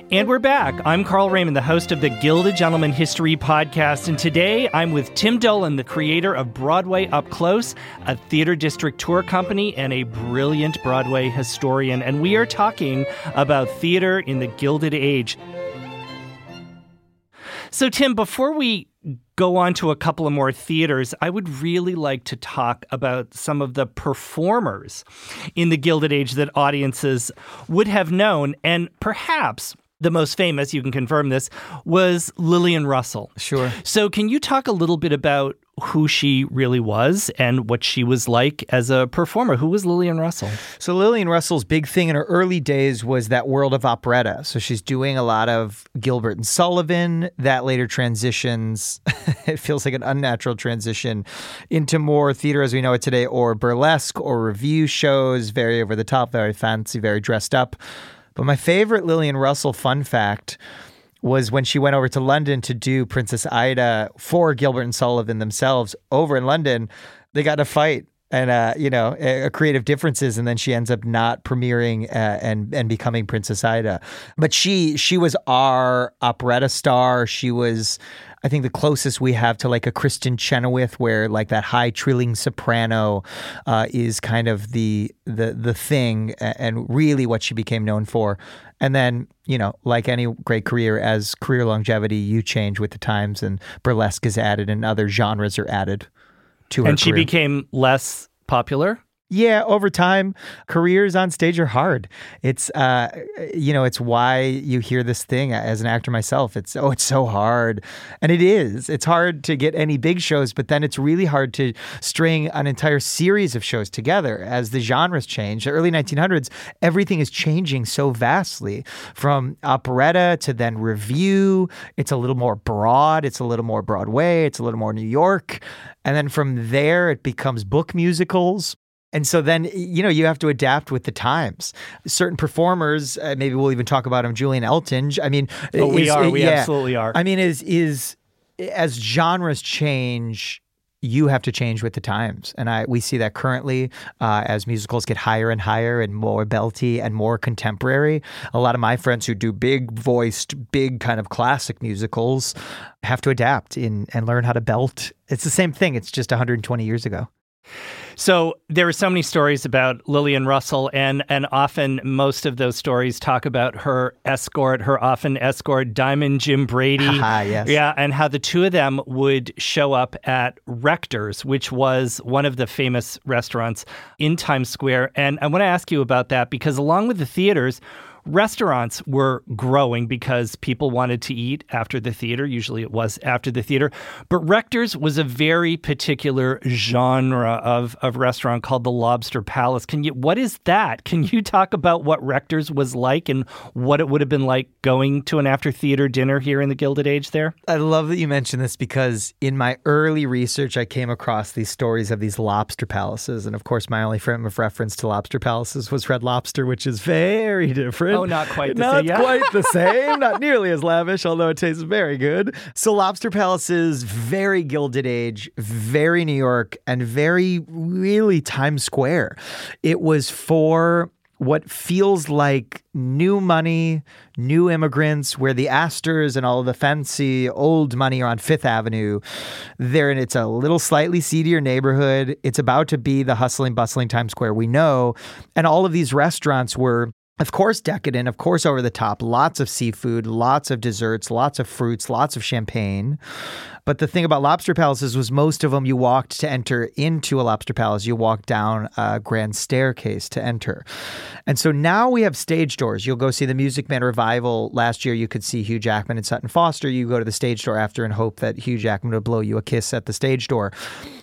And we're back. I'm Carl Raymond, the host of the Gilded Gentleman History Podcast. And today I'm with Tim Dolan, the creator of Broadway Up Close, a theater district tour company, and a brilliant Broadway historian. And we are talking about theater in the Gilded Age. So, Tim, before we go on to a couple of more theaters, I would really like to talk about some of the performers in the Gilded Age that audiences would have known. And perhaps the most famous, you can confirm this, was Lillian Russell. Sure. So, can you talk a little bit about who she really was and what she was like as a performer? Who was Lillian Russell? So Lillian Russell's big thing in her early days was that world of operetta. So she's doing a lot of Gilbert and Sullivan. That later transitions. it feels like an unnatural transition into more theater as we know it today, or burlesque, or revue shows, very over the top, very fancy, very dressed up. But my favorite Lillian Russell fun fact was when she went over to London to do Princess Ida for Gilbert and Sullivan themselves over in London. They got in a fight and uh, you know creative differences, and then she ends up not premiering uh, and and becoming Princess Ida. But she she was our operetta star. She was. I think the closest we have to like a Kristin Chenoweth, where like that high trilling soprano uh, is kind of the the the thing, and really what she became known for. And then, you know, like any great career, as career longevity, you change with the times, and burlesque is added, and other genres are added to her. And she career. became less popular. Yeah, over time, careers on stage are hard. It's, uh, you know, it's why you hear this thing as an actor myself. It's, oh, it's so hard. And it is. It's hard to get any big shows, but then it's really hard to string an entire series of shows together as the genres change. The early 1900s, everything is changing so vastly from operetta to then revue. It's a little more broad, it's a little more Broadway, it's a little more New York. And then from there, it becomes book musicals. And so then, you know, you have to adapt with the times. Certain performers, uh, maybe we'll even talk about him, Julian Eltinge. I mean, Oh, we is- are. We yeah. absolutely are. I mean, is is as genres change, you have to change with the times, and I we see that currently uh, as musicals get higher and higher and more belty and more contemporary. A lot of my friends who do big voiced, big kind of classic musicals have to adapt in and learn how to belt. It's the same thing. It's just 120 years ago. So there are so many stories about Lillian Russell, and and often most of those stories talk about her escort, her often escort, Diamond Jim Brady. Yes. Yeah, and how the two of them would show up at Rector's, which was one of the famous restaurants in Times Square. And I want to ask you about that because along with the theaters, restaurants were growing because people wanted to eat after the theater. Usually it was after the theater. But Rector's was a very particular genre of, of restaurant called the Lobster Palace. Can you what is that? Can you talk about what Rector's was like and what it would have been like going to an after theater dinner here in the Gilded Age there? I love that you mentioned this because in my early research, I came across these stories of these lobster palaces. And of course, my only frame of reference to lobster palaces was Red Lobster, which is very different. Oh, not quite the not same, yeah. quite the same, not nearly as lavish, although it tastes very good. So, Lobster Palaces, very Gilded Age, very New York, and very really Times Square. It was for what feels like new money, new immigrants, where the Astors and all of the fancy old money are on Fifth Avenue. There, and it's a little slightly seedier neighborhood. It's about to be the hustling, bustling Times Square we know. And all of these restaurants were of course, decadent, of course, over the top, lots of seafood, lots of desserts, lots of fruits, lots of champagne. But the thing about lobster palaces was most of them you walked to enter into a lobster palace, you walked down a grand staircase to enter. And so now we have stage doors. You'll go see the Music Man revival. Last year, you could see Hugh Jackman and Sutton Foster. You go to the stage door after and hope that Hugh Jackman would blow you a kiss at the stage door.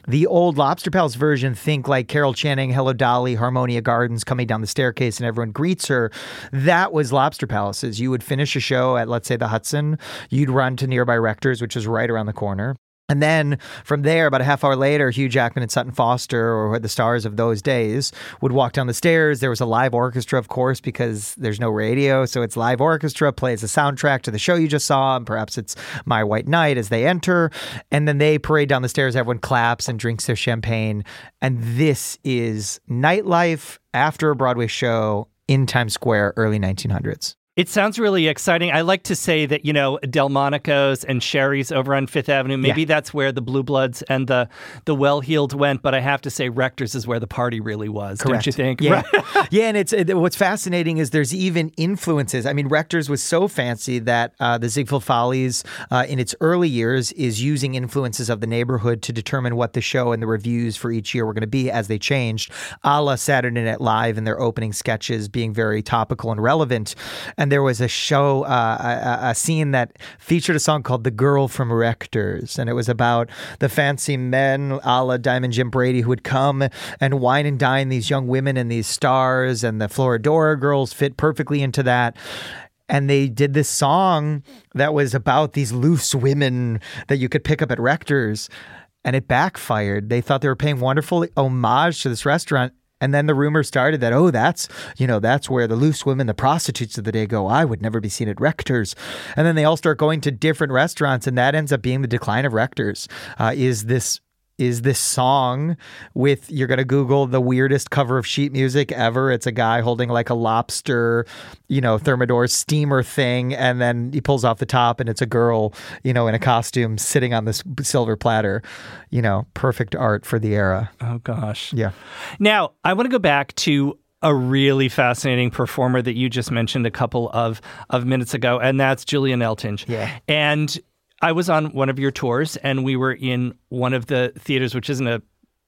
The old Lobster Palace version, think like Carol Channing, Hello Dolly, Harmonia Gardens coming down the staircase and everyone greets her. That was Lobster Palaces. You would finish a show at, let's say, the Hudson. You'd run to nearby Rector's, which is right around the corner. And then from there, about a half hour later, Hugh Jackman and Sutton Foster, or the stars of those days, would walk down the stairs. There was a live orchestra, of course, because there's no radio. So it's live orchestra, plays the soundtrack to the show you just saw, and perhaps it's My White Knight as they enter. And then they parade down the stairs. Everyone claps and drinks their champagne. And this is nightlife after a Broadway show in Times Square, early 1900s. It sounds really exciting. I like to say that, you know, Delmonico's and Sherry's over on Fifth Avenue, maybe Yeah. that's where the Blue Bloods and the the well heeled went, but I have to say Rector's is where the party really was, don't you think? Yeah, Right. yeah. And it's it, what's fascinating is there's even influences. I mean, Rector's was so fancy that uh, the Ziegfeld Follies, uh, in its early years, is using influences of the neighborhood to determine what the show and the revues for each year were going to be as they changed, a la Saturday Night Live and their opening sketches being very topical and relevant. And there was a show, uh, a, a scene that featured a song called "The Girl from Rector's," and it was about the fancy men, a la Diamond Jim Brady, who would come and wine and dine these young women and these stars, and the Florodora girls fit perfectly into that. And they did this song that was about these loose women that you could pick up at Rector's, and it backfired. They thought they were paying wonderful homage to this restaurant. And then the rumor started that, oh, that's, you know, that's where the loose women, the prostitutes of the day go. I would never be seen at Rector's. And then they all start going to different restaurants. And that ends up being the decline of Rector's, uh, is this is this song with you're going to google the weirdest cover of sheet music ever it's a guy holding like a lobster you know thermidor steamer thing and then he pulls off the top and it's a girl you know in a costume sitting on this silver platter you know perfect art for the era Oh gosh. yeah Now, I want to go back to a really fascinating performer that you just mentioned a couple of, of minutes ago, and that's Julian Eltinge. Yeah. And I was on one of your tours, and we were in one of the theaters, which isn't a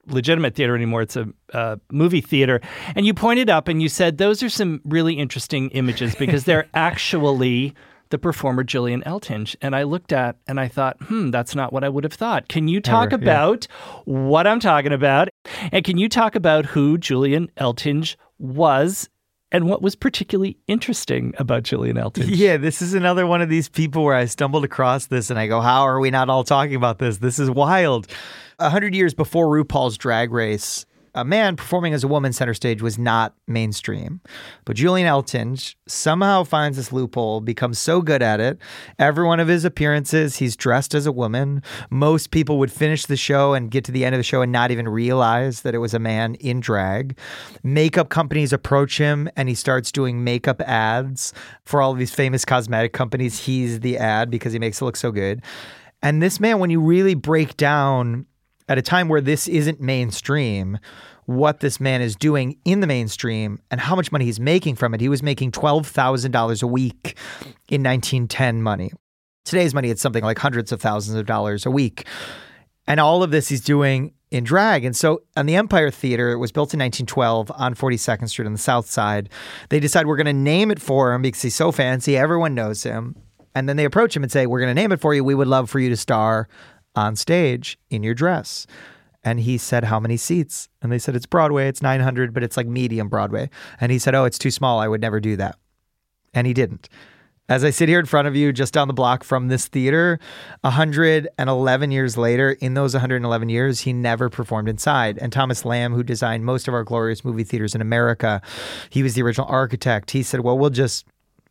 legitimate theater anymore. It's a uh, movie theater. And you pointed up and you said, those are some really interesting images because they're actually the performer Julian Eltinge. And I looked at and I thought, hmm, that's not what I would have thought. Can you talk Ever, yeah. about what I'm talking about? And can you talk about who Julian Eltinge was and what was particularly interesting about Julian Eltinge? Yeah, this is another one of these people where I stumbled across this and I go, how are we not all talking about this? This is wild. A hundred years before RuPaul's Drag Race, a man performing as a woman center stage was not mainstream. But Julian Eltinge somehow finds this loophole, becomes so good at it. Every one of his appearances, he's dressed as a woman. Most people would finish the show and get to the end of the show and not even realize that it was a man in drag. Makeup companies approach him and he starts doing makeup ads for all of these famous cosmetic companies. He's the ad because he makes it look so good. And this man, when you really break down at a time where this isn't mainstream, what this man is doing in the mainstream and how much money he's making from it. He was making $12,000 a week in 1910 money. Today's money, it's something like hundreds of thousands of dollars a week. And all of this he's doing in drag. And so on the Empire Theater, it was built in 1912 on 42nd Street on the South Side. They decide we're going to name it for him because he's so fancy. Everyone knows him. And then they approach him and say, We're going to name it for you. We would love for you to star on stage in your dress. And he said, How many seats? And they said, It's Broadway. It's 900, but it's like medium Broadway. And he said, Oh, it's too small. I would never do that. And he didn't. As I sit here in front of you, just down the block from this theater, 111 years later, in those 111 years, he never performed inside. And Thomas Lamb, who designed most of our glorious movie theaters in America, he was the original architect. He said, Well, we'll just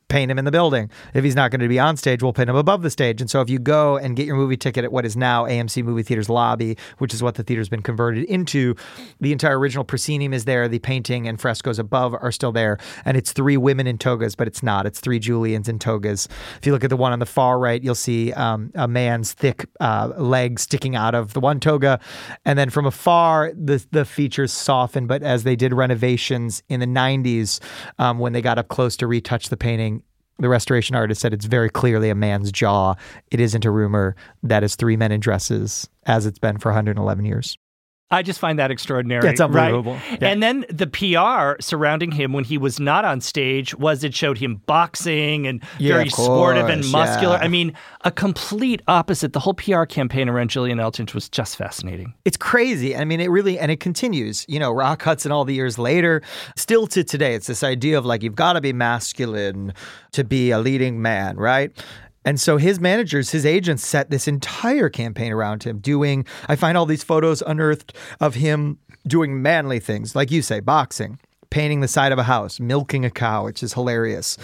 paint him in the building. If he's not going to be on stage, we'll paint him above the stage. And so if you go and get your movie ticket at what is now AMC Movie Theater's lobby, which is what the theater's been converted into, the entire original proscenium is there. The painting and frescoes above are still there. And it's three women in togas, but it's not. It's three Julians in togas. If you look at the one on the far right, you'll see um, a man's thick uh, leg sticking out of the one toga. And then from afar, the, the features soften. But as they did renovations in the 90s, um, when they got up close to retouch the painting, the restoration artist said it's very clearly a man's jaw. It isn't a rumor that is three men in dresses, as it's been for 111 years. I just find that extraordinary. It's unbelievable. Right? Yeah. And then the PR surrounding him when he was not on stage was it showed him boxing and Yeah, very of sportive and muscular. yeah. I mean, a complete opposite. The whole PR campaign around Julian Eltinge was just fascinating. It's crazy. I mean, it really, and it continues. You know, Rock Hudson all the years later, still to today, it's this idea of like, you've got to be masculine to be a leading man, right? And so his managers, his agents set this entire campaign around him doing, I find all these photos unearthed of him doing manly things, like you say, boxing, painting the side of a house, milking a cow, which is hilarious.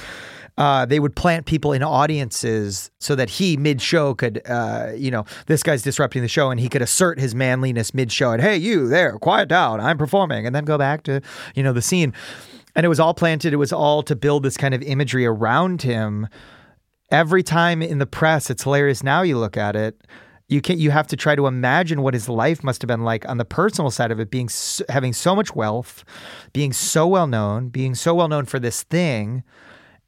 Uh, they would plant people in audiences so that he mid show could, uh, you know, this guy's disrupting the show and he could assert his manliness mid show and, hey, you there, quiet down, I'm performing, and then go back to, you know, the scene. And it was all planted, it was all to build this kind of imagery around him. Every time in the press, it's hilarious. Now you look at it, you can you have to try to imagine what his life must have been like on the personal side of it, being having so much wealth, being so well known, being so well known for this thing.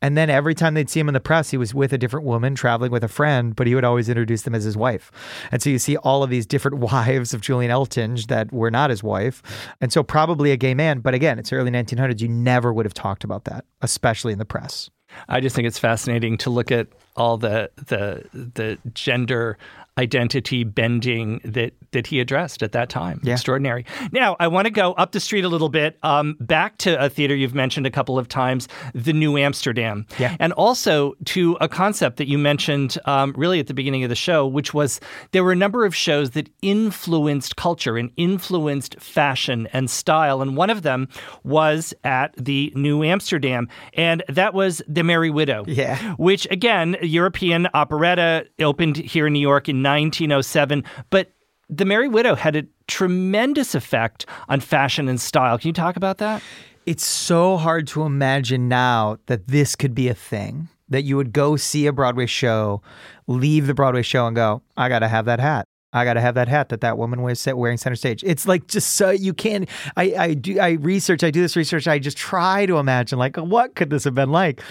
And then every time they'd see him in the press, he was with a different woman, traveling with a friend, but he would always introduce them as his wife. And so you see all of these different wives of Julian Eltinge that were not his wife. And so probably a gay man. But again, it's early 1900s. You never would have talked about that, especially in the press. I just think it's fascinating to look at all the the the gender identity bending that that he addressed at that time. Yeah. Extraordinary. Now I want to go up the street a little bit, um, back to a theater you've mentioned a couple of times, the New Amsterdam, Yeah. and also to a concept that you mentioned um, really at the beginning of the show, which was there were a number of shows that influenced culture and influenced fashion and style, and one of them was at the New Amsterdam, and that was the Merry Widow Yeah. which again, European operetta opened here in New York in 1907, but The Merry Widow had a tremendous effect on fashion and style. Can you talk about that? It's so hard to imagine now that this could be a thing. That you would go see a Broadway show, leave the Broadway show, and go, I got to have that hat. I got to have that hat that that woman was wearing center stage. It's like just so you can. I I do I research. I do this research. I just try to imagine like what could this have been like.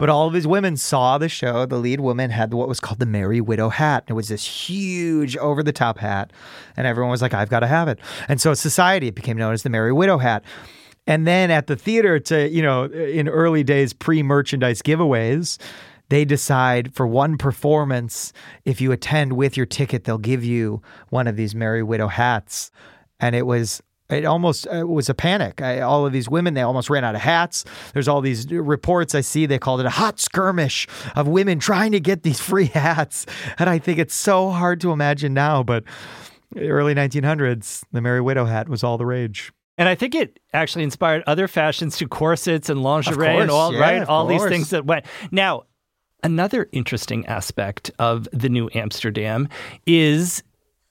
But all of his women saw the show. The lead woman had what was called the Merry Widow hat. It was this huge over the top hat. And everyone was like, I've got to have it. And so society, it became known as the Merry Widow hat. And then at the theater, to, you know, in early days, pre merchandise giveaways, they decide for one performance, if you attend with your ticket, they'll give you one of these Merry Widow hats. And it was it almost it was a panic. I, all of these women, they almost ran out of hats. There's all these reports I see. They called it a hot skirmish of women trying to get these free hats. And I think it's so hard to imagine now, but early 1900s, the Merry Widow hat was all the rage. And I think it actually inspired other fashions to corsets and lingerie course, and all yeah, right, all these things that went. Now, another interesting aspect of the new Amsterdam is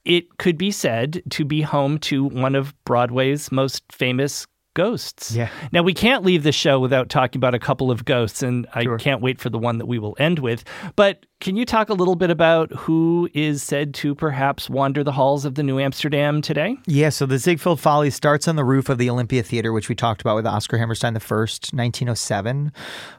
it could be said to be home to one of Broadway's most famous ghosts. Yeah. Now we can't leave the show without talking about a couple of ghosts, and I Sure. can't wait for the one that we will end with. But can you talk a little bit about who is said to perhaps wander the halls of the New Amsterdam today? Yeah, so the Ziegfeld Folly starts on the roof of the Olympia Theater, which we talked about with Oscar Hammerstein the first, 1907.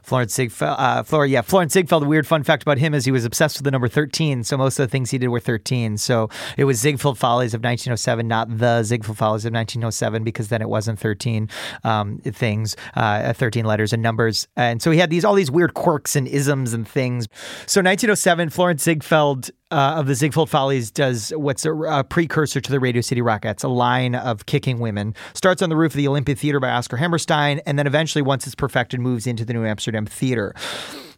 Florenz Ziegfeld, uh, Flor- yeah, Florenz Ziegfeld. A weird fun fact about him is he was obsessed with the number 13. So most of the things he did were 13. So it was Ziegfeld Follies of 1907, not the Ziegfeld Follies of 1907, because then it wasn't 13 um, things, uh, 13 letters and numbers. And so he had these all these weird quirks and isms and things. So 1907, Florenz Ziegfeld uh, of the Ziegfeld Follies does what's a, a precursor to the Radio City Rockettes, a line of kicking women. Starts on the roof of the Olympia Theater by Oscar Hammerstein, and then eventually, once it's perfected, moves into the New Amsterdam Theater.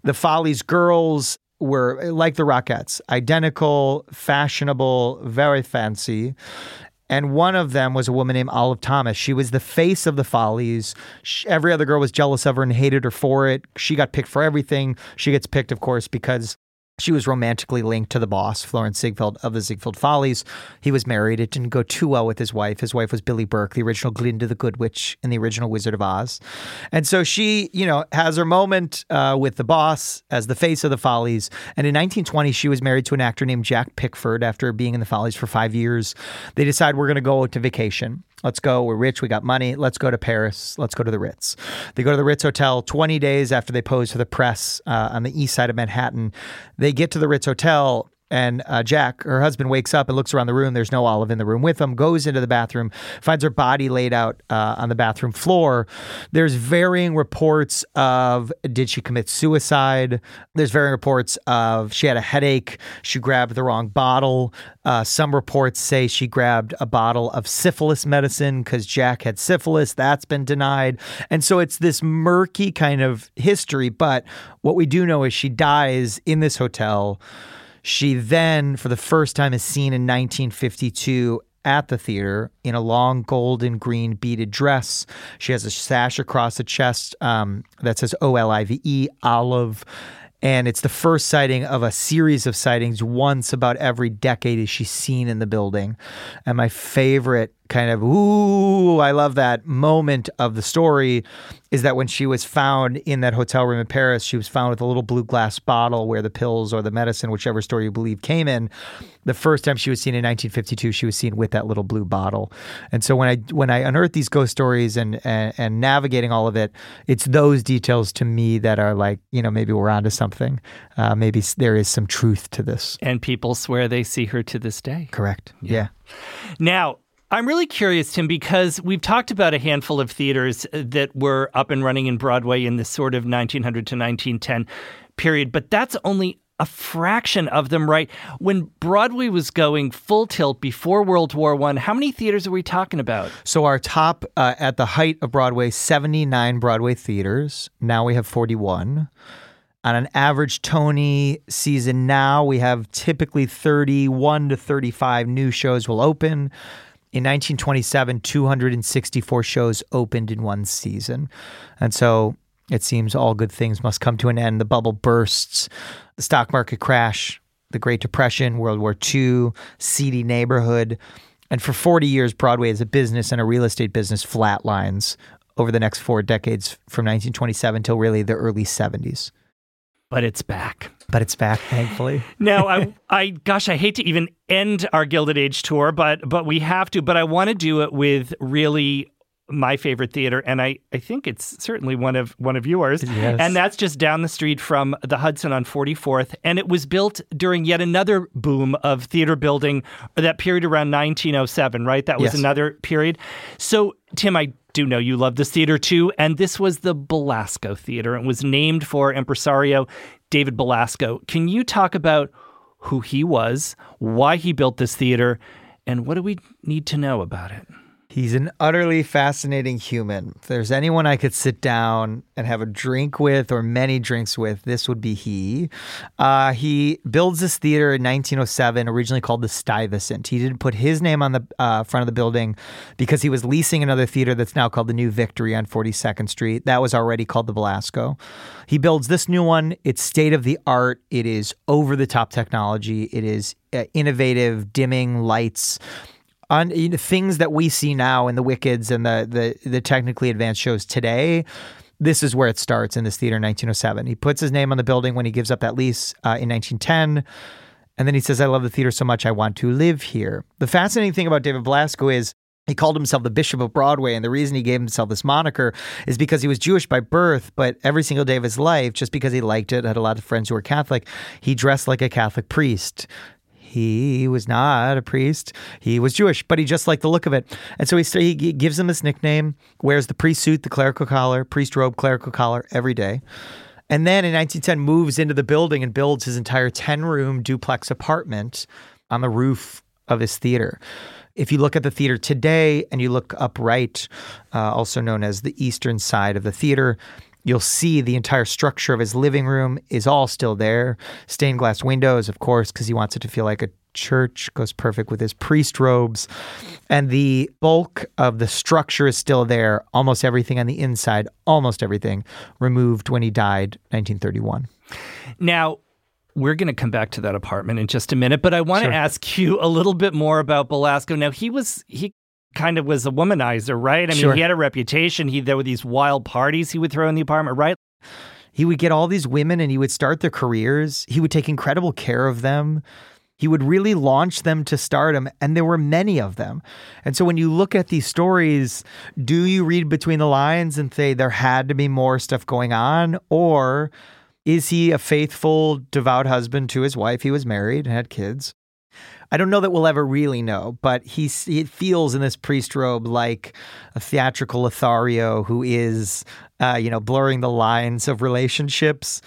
The Follies girls were like the Rockettes, identical, fashionable, very fancy. And one of them was a woman named Olive Thomas. She was the face of the Follies. Sh every other girl was jealous of her and hated her for it. She got picked for everything. She gets picked, of course, because she was romantically linked to the boss, Florenz Ziegfeld of the Ziegfeld Follies. He was married. It didn't go too well with his wife. His wife was Billie Burke, the original Glinda the Good Witch in the original Wizard of Oz. And so she, you know, has her moment uh, with the boss as the face of the Follies. And in 1920, she was married to an actor named Jack Pickford after being in the Follies for five years. They decide we're going to go to vacation. Let's go. We're rich. We got money. Let's go to Paris. Let's go to the Ritz. They go to the Ritz Hotel 20 days after they pose for the press uh, on the east side of Manhattan. They get to the Ritz Hotel. And uh, Jack, her husband, wakes up and looks around the room. There's no Olive in the room with him. Goes into the bathroom, finds her body laid out uh, on the bathroom floor. There's varying reports of did she commit suicide? There's varying reports of she had a headache. She grabbed the wrong bottle. Uh, some reports say she grabbed a bottle of syphilis medicine because Jack had syphilis. That's been denied. And so it's this murky kind of history. But what we do know is she dies in this hotel. She then, for the first time, is seen in 1952 at the theater in a long golden green beaded dress. She has a sash across the chest um, that says O L I V E, Olive. And it's the first sighting of a series of sightings. Once about every decade is she seen in the building. And my favorite kind of, ooh, I love that moment of the story is that when she was found in that hotel room in Paris, she was found with a little blue glass bottle where the pills or the medicine, whichever story you believe, came in. The first time she was seen in 1952, she was seen with that little blue bottle. And so when I when I unearth these ghost stories and and, and navigating all of it, it's those details to me that are like, you know, maybe we're onto something. Uh, maybe there is some truth to this. And people swear they see her to this day. Correct. yeah. Now, I'm really curious, Tim, because we've talked about a handful of theaters that were up and running in Broadway in this sort of 1900 to 1910 period, but that's only a fraction of them, right? When Broadway was going full tilt before World War One, how many theaters are we talking about? So our top uh, at the height of Broadway, 79 Broadway theaters. Now we have 41. On an average Tony season now, we have typically 31 to 35 new shows will open. In 1927, 264 shows opened in one season. And so it seems all good things must come to an end. The bubble bursts, the stock market crash, the Great Depression, World War II, seedy neighborhood. And for 40 years, Broadway as a business and a real estate business flatlines over the next four decades from 1927 till really the early 70s. But it's back. But it's back, thankfully. now, I, I, gosh, I hate to even end our Gilded Age tour, but but we have to. But I want to do it with really my favorite theater, and I, I think it's certainly one of one of yours. Yes. And that's just down the street from the Hudson on 44th. And it was built during yet another boom of theater building, that period around 1907, right? That was Yes. another period. So, Tim, I do know you love this theater too, and this was the Belasco Theater. It was named for impresario David Belasco. Can you talk about who he was, why he built this theater, and what do we need to know about it? He's an utterly fascinating human. If there's anyone I could sit down and have a drink with or many drinks with, this would be he. Uh, he builds this theater in 1907, originally called the Stuyvesant. He didn't put his name on the uh, front of the building because he was leasing another theater that's now called the New Victory on 42nd Street. That was already called the Belasco. He builds this new one. It's state of the art. It is over the top technology. It is uh, innovative dimming lights on you know, things that we see now in the Wickeds and the, the the technically advanced shows today. This is where it starts in this theater in 1907. He puts his name on the building when he gives up that lease uh, in 1910. And then he says, I love the theater so much, I want to live here. The fascinating thing about David Belasco is he called himself the Bishop of Broadway. And the reason he gave himself this moniker is because he was Jewish by birth, but every single day of his life, just because he liked it, had a lot of friends who were Catholic, he dressed like a Catholic priest. He was not a priest. He was Jewish, but he just liked the look of it. And so he, he gives him this nickname, wears the priest suit, the clerical collar, priest robe, clerical collar every day. And then in 1910 moves into the building and builds his entire 10 room duplex apartment on the roof of his theater. If you look at the theater today and you look upright, uh, also known as the eastern side of the theater, you'll see the entire structure of his living room is all still there. Stained glass windows, of course, because he wants it to feel like a church, goes perfect with his priest robes. And the bulk of the structure is still there. Almost everything on the inside, almost everything, removed when he died, 1931. Now, we're going to come back to that apartment in just a minute, but I want Sure. to ask you a little bit more about Belasco. Now, he was he kind of was a womanizer, right? I mean, Sure. he had a reputation. He there were these wild parties he would throw in the apartment, right? He would get all these women and he would start their careers. He would take incredible care of them. He would really launch them to stardom, and there were many of them. And so when you look at these stories, do you read between the lines and say there had to be more stuff going on? Or is he a faithful, devout husband to his wife? He was married and had kids. I don't know that we'll ever really know, but he, he feels in this priest robe like a theatrical Lothario who is, uh, you know, blurring the lines of relationships.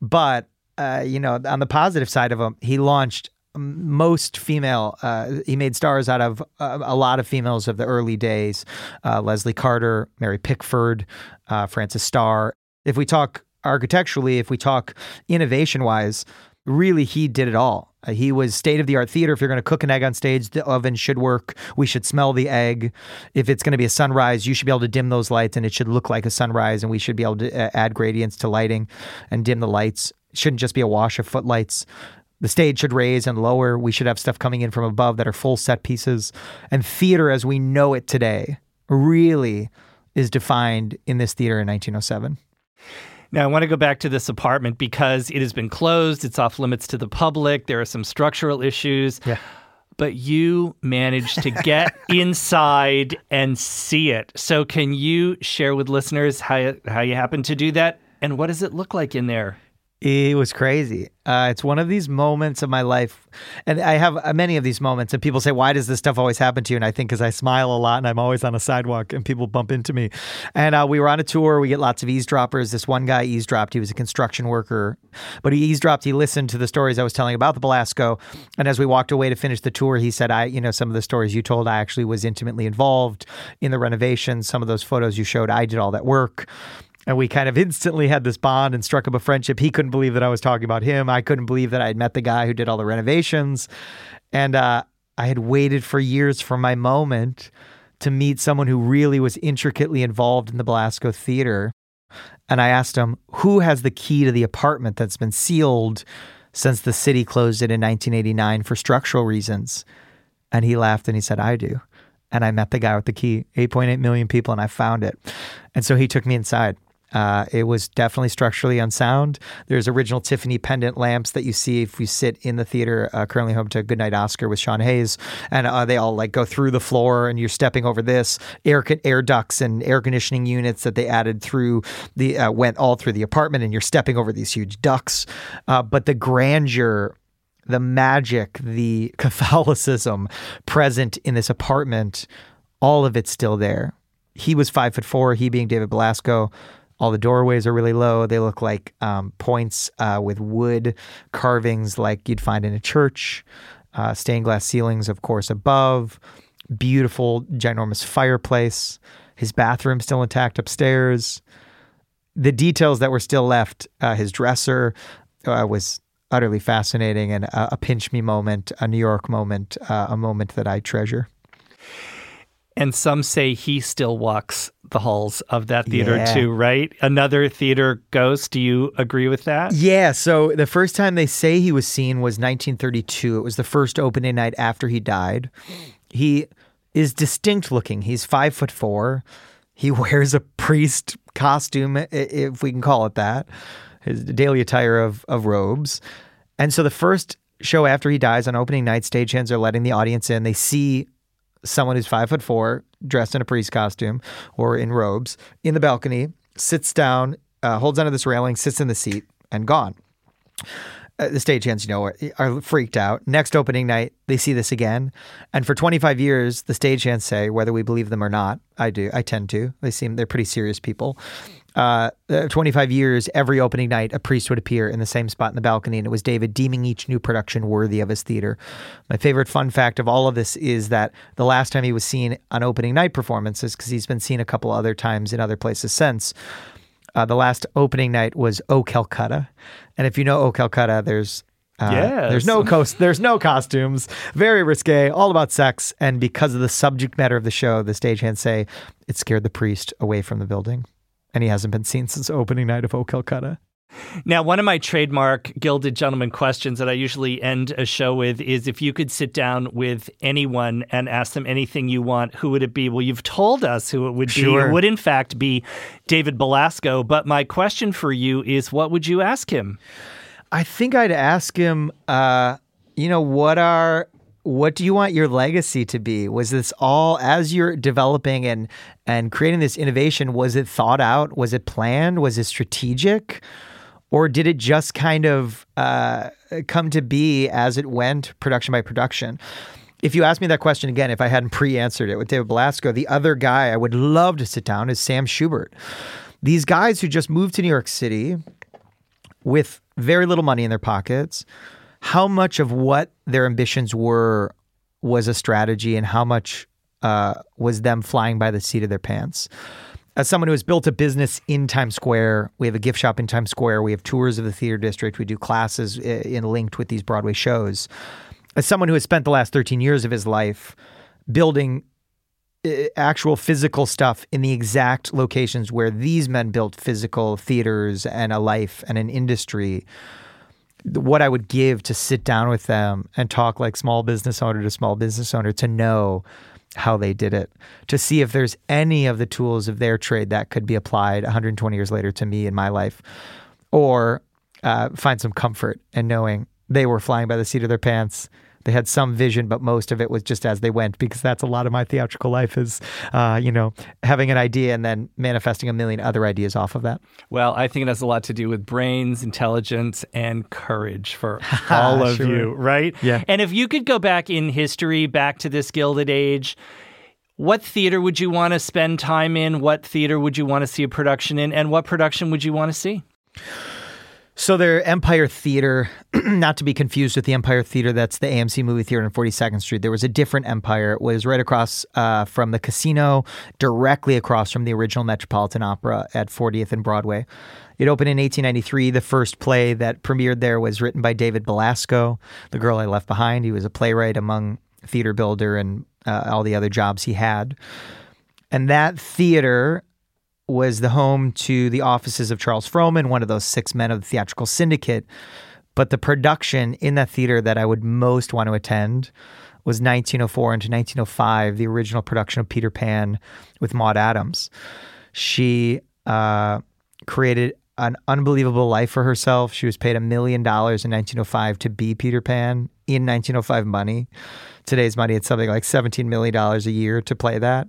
But, uh, you know, on the positive side of him, he launched most female, uh, he made stars out of uh, a lot of females of the early days uh, Leslie Carter, Mary Pickford, uh, Frances Starr. If we talk architecturally, if we talk innovation wise, really he did it all. Uh, he was state of the art theater. If you're going to cook an egg on stage, the oven should work. We should smell the egg. If it's going to be a sunrise, you should be able to dim those lights and it should look like a sunrise. And we should be able to uh, add gradients to lighting and dim the lights. It shouldn't just be a wash of footlights. The stage should raise and lower. We should have stuff coming in from above that are full set pieces. And theater as we know it today really is defined in this theater in 1907. Now, I want to go back to this apartment because it has been closed. It's off limits to the public. There are some structural issues. Yeah. But you managed to get inside and see it. So, can you share with listeners how, how you happened to do that? And what does it look like in there? It was crazy. Uh, it's one of these moments of my life, and I have uh, many of these moments. And people say, "Why does this stuff always happen to you?" And I think because I smile a lot, and I'm always on a sidewalk, and people bump into me. And uh, we were on a tour. We get lots of eavesdroppers. This one guy eavesdropped. He was a construction worker, but he eavesdropped. He listened to the stories I was telling about the Belasco. And as we walked away to finish the tour, he said, "I, you know, some of the stories you told, I actually was intimately involved in the renovations. Some of those photos you showed, I did all that work." And we kind of instantly had this bond and struck up a friendship. He couldn't believe that I was talking about him. I couldn't believe that I had met the guy who did all the renovations. And uh, I had waited for years for my moment to meet someone who really was intricately involved in the Belasco Theater. And I asked him, who has the key to the apartment that's been sealed since the city closed it in 1989 for structural reasons. And he laughed and he said, I do. And I met the guy with the key, 8.8 million people, and I found it. And so he took me inside. Uh, it was definitely structurally unsound. There's original Tiffany pendant lamps that you see if you sit in the theater, uh, currently home to Goodnight Oscar with Sean Hayes, and uh, they all like go through the floor, and you're stepping over this air air ducts and air conditioning units that they added through the uh, went all through the apartment, and you're stepping over these huge ducts. Uh, but the grandeur the magic, the Catholicism present in this apartment, all of it's still there. He was five foot four, he being David Belasco. All the doorways are really low. They look like um, points uh, with wood carvings like you'd find in a church. Uh, stained glass ceilings, of course, above. Beautiful, ginormous fireplace. His bathroom still intact upstairs. The details that were still left, uh, his dresser uh, was utterly fascinating and a, a, pinch me moment, a New York moment, uh, a moment that I treasure. And some say he still walks the halls of that theater yeah. too, right? Another theater ghost. Do you agree with that? Yeah. So the first time they say he was seen was 1932. It was the first opening night after he died. He is distinct looking. He's five foot four. He wears a priest costume, if we can call it that, his daily attire of, of robes. And so the first show after he dies on opening night, stagehands are letting the audience in. They see someone who's five foot four, dressed in a priest costume or in robes, in the balcony, sits down, uh, holds onto this railing, sits in the seat, and gone. Uh, the stagehands, you know, are, are, freaked out. Next opening night, they see this again, and for 25 years, the stagehands say, whether we believe them or not, I do, I tend to. They seem they're pretty serious people uh, 25 years, every opening night, a priest would appear in the same spot in the balcony, and it was David deeming each new production worthy of his theater. My favorite fun fact of all of this is that the last time he was seen on opening night performances, because he's been seen a couple other times in other places since, uh, the last opening night was O Calcutta. And if you know O Calcutta, there's uh, yes. There's no coast. There's no costumes. Very risque. All about sex. And because of the subject matter of the show, the stagehands say it scared the priest away from the building and he hasn't been seen since opening night of O Calcutta. Now, one of my trademark Gilded Gentleman questions that I usually end a show with is if you could sit down with anyone and ask them anything you want, who would it be? Well, you've told us who it would sure. be. It would, in fact, be David Belasco. But my question for you is what would you ask him? I think I'd ask him, uh, you know, what are what do you want your legacy to be? Was this all as you're developing and and creating this innovation? Was it thought out? Was it planned? Was it strategic? Or did it just kind of uh, come to be as it went, production by production? If you ask me that question again, if I hadn't pre-answered it with David Belasco, the other guy I would love to sit down is Sam Shubert. These guys who just moved to New York City with very little money in their pockets how much of what their ambitions were was a strategy and how much uh, was them flying by the seat of their pants. As someone who has built a business in Times Square, we have a gift shop in Times Square. We have tours of the theater district. We do classes in linked with these Broadway shows. As someone who has spent the last 13 years of his life building actual physical stuff in the exact locations where these men built physical theaters and a life and an industry, what I would give to sit down with them and talk like small business owner to small business owner to know how they did it, to see if there's any of the tools of their trade that could be applied 120 years later to me in my life, or uh, find some comfort in knowing they were flying by the seat of their pants they had some vision, but most of it was just as they went because that's a lot of my theatrical life is, uh, you know, having an idea and then manifesting a million other ideas off of that. Well, I think it has a lot to do with brains, intelligence, and courage for all of sure. you, right? Yeah. And if you could go back in history, back to this Gilded Age, what theater would you want to spend time in? What theater would you want to see a production in? And what production would you want to see? So their Empire Theater, not to be confused with the Empire Theater that's the AMC movie theater on 42nd Street. There was a different Empire. It was right across uh, from the casino, directly across from the original Metropolitan Opera at 40th and Broadway. It opened in 1893. The first play that premiered there was written by David Belasco, The Girl I Left Behind. He was a playwright among theater builder and uh, all the other jobs he had. And that theater was the home to the offices of Charles Frohman, one of those six men of the theatrical syndicate. But the production in that theater that I would most want to attend was 1904 into 1905, the original production of Peter Pan with Maude Adams. She uh, created an unbelievable life for herself. She was paid a million dollars in 1905 to be Peter Pan in 1905 money. Today's money, it's something like $17 million a year to play that.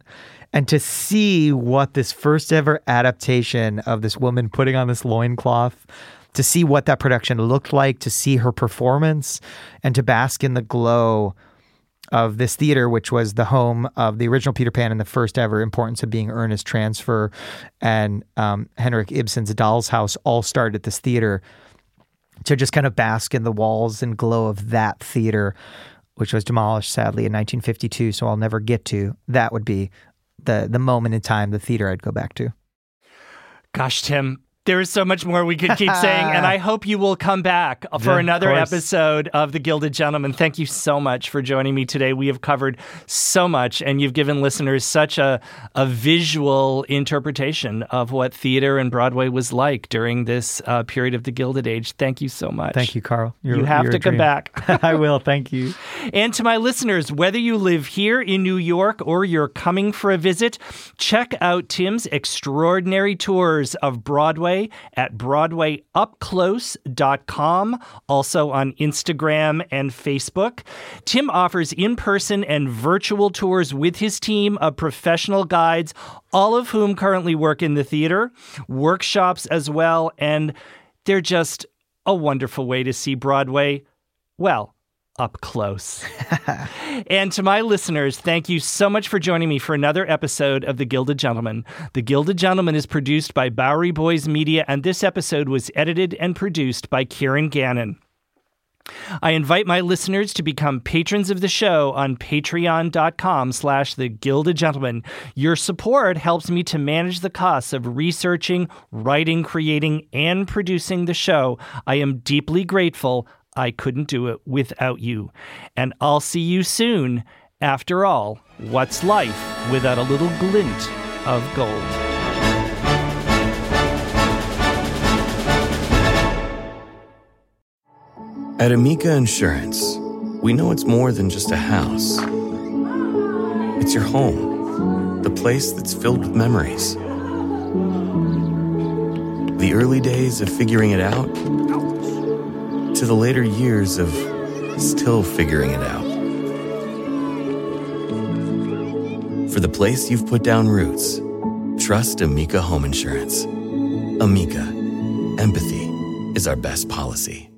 And to see what this first ever adaptation of this woman putting on this loincloth, to see what that production looked like, to see her performance, and to bask in the glow of this theater, which was the home of the original Peter Pan and the first ever Importance of Being Earnest transfer, and um, Henrik Ibsen's Doll's House all started at this theater. To just kind of bask in the walls and glow of that theater, which was demolished sadly in 1952, so I'll never get to. That would be the the moment in time, the theater I'd go back to. Gosh, Tim, there is so much more we could keep saying, and I hope you will come back for Yeah, another course. episode of The Gilded Gentleman. Thank you so much for joining me today. We have covered so much, and you've given listeners such a, a visual interpretation of what theater and Broadway was like during this uh, period of the Gilded Age. Thank you so much. Thank you, Carl. You're- you have to come dream. back. I will. Thank you. And to my listeners, whether you live here in New York or you're coming for a visit, check out Tim's extraordinary tours of Broadway at BroadwayUpClose.com, also on Instagram and Facebook. Tim offers in person and virtual tours with his team of professional guides, all of whom currently work in the theater, workshops as well, and they're just a wonderful way to see Broadway. Well, up close. and to my listeners, thank you so much for joining me for another episode of The Gilded Gentleman. The Gilded Gentleman is produced by Bowery Boys Media, and this episode was edited and produced by Kieran Gannon. I invite my listeners to become patrons of the show on patreon.com slash the gilded gentleman. Your support helps me to manage the costs of researching, writing, creating, and producing the show. I am deeply grateful. I couldn't do it without you. And I'll see you soon. After all, what's life without a little glint of gold? At Amica Insurance, we know it's more than just a house. It's your home, the place that's filled with memories. The early days of figuring it out the later years of still figuring it out. For the place you've put down roots, trust Amica Home Insurance. Amica, empathy is our best policy.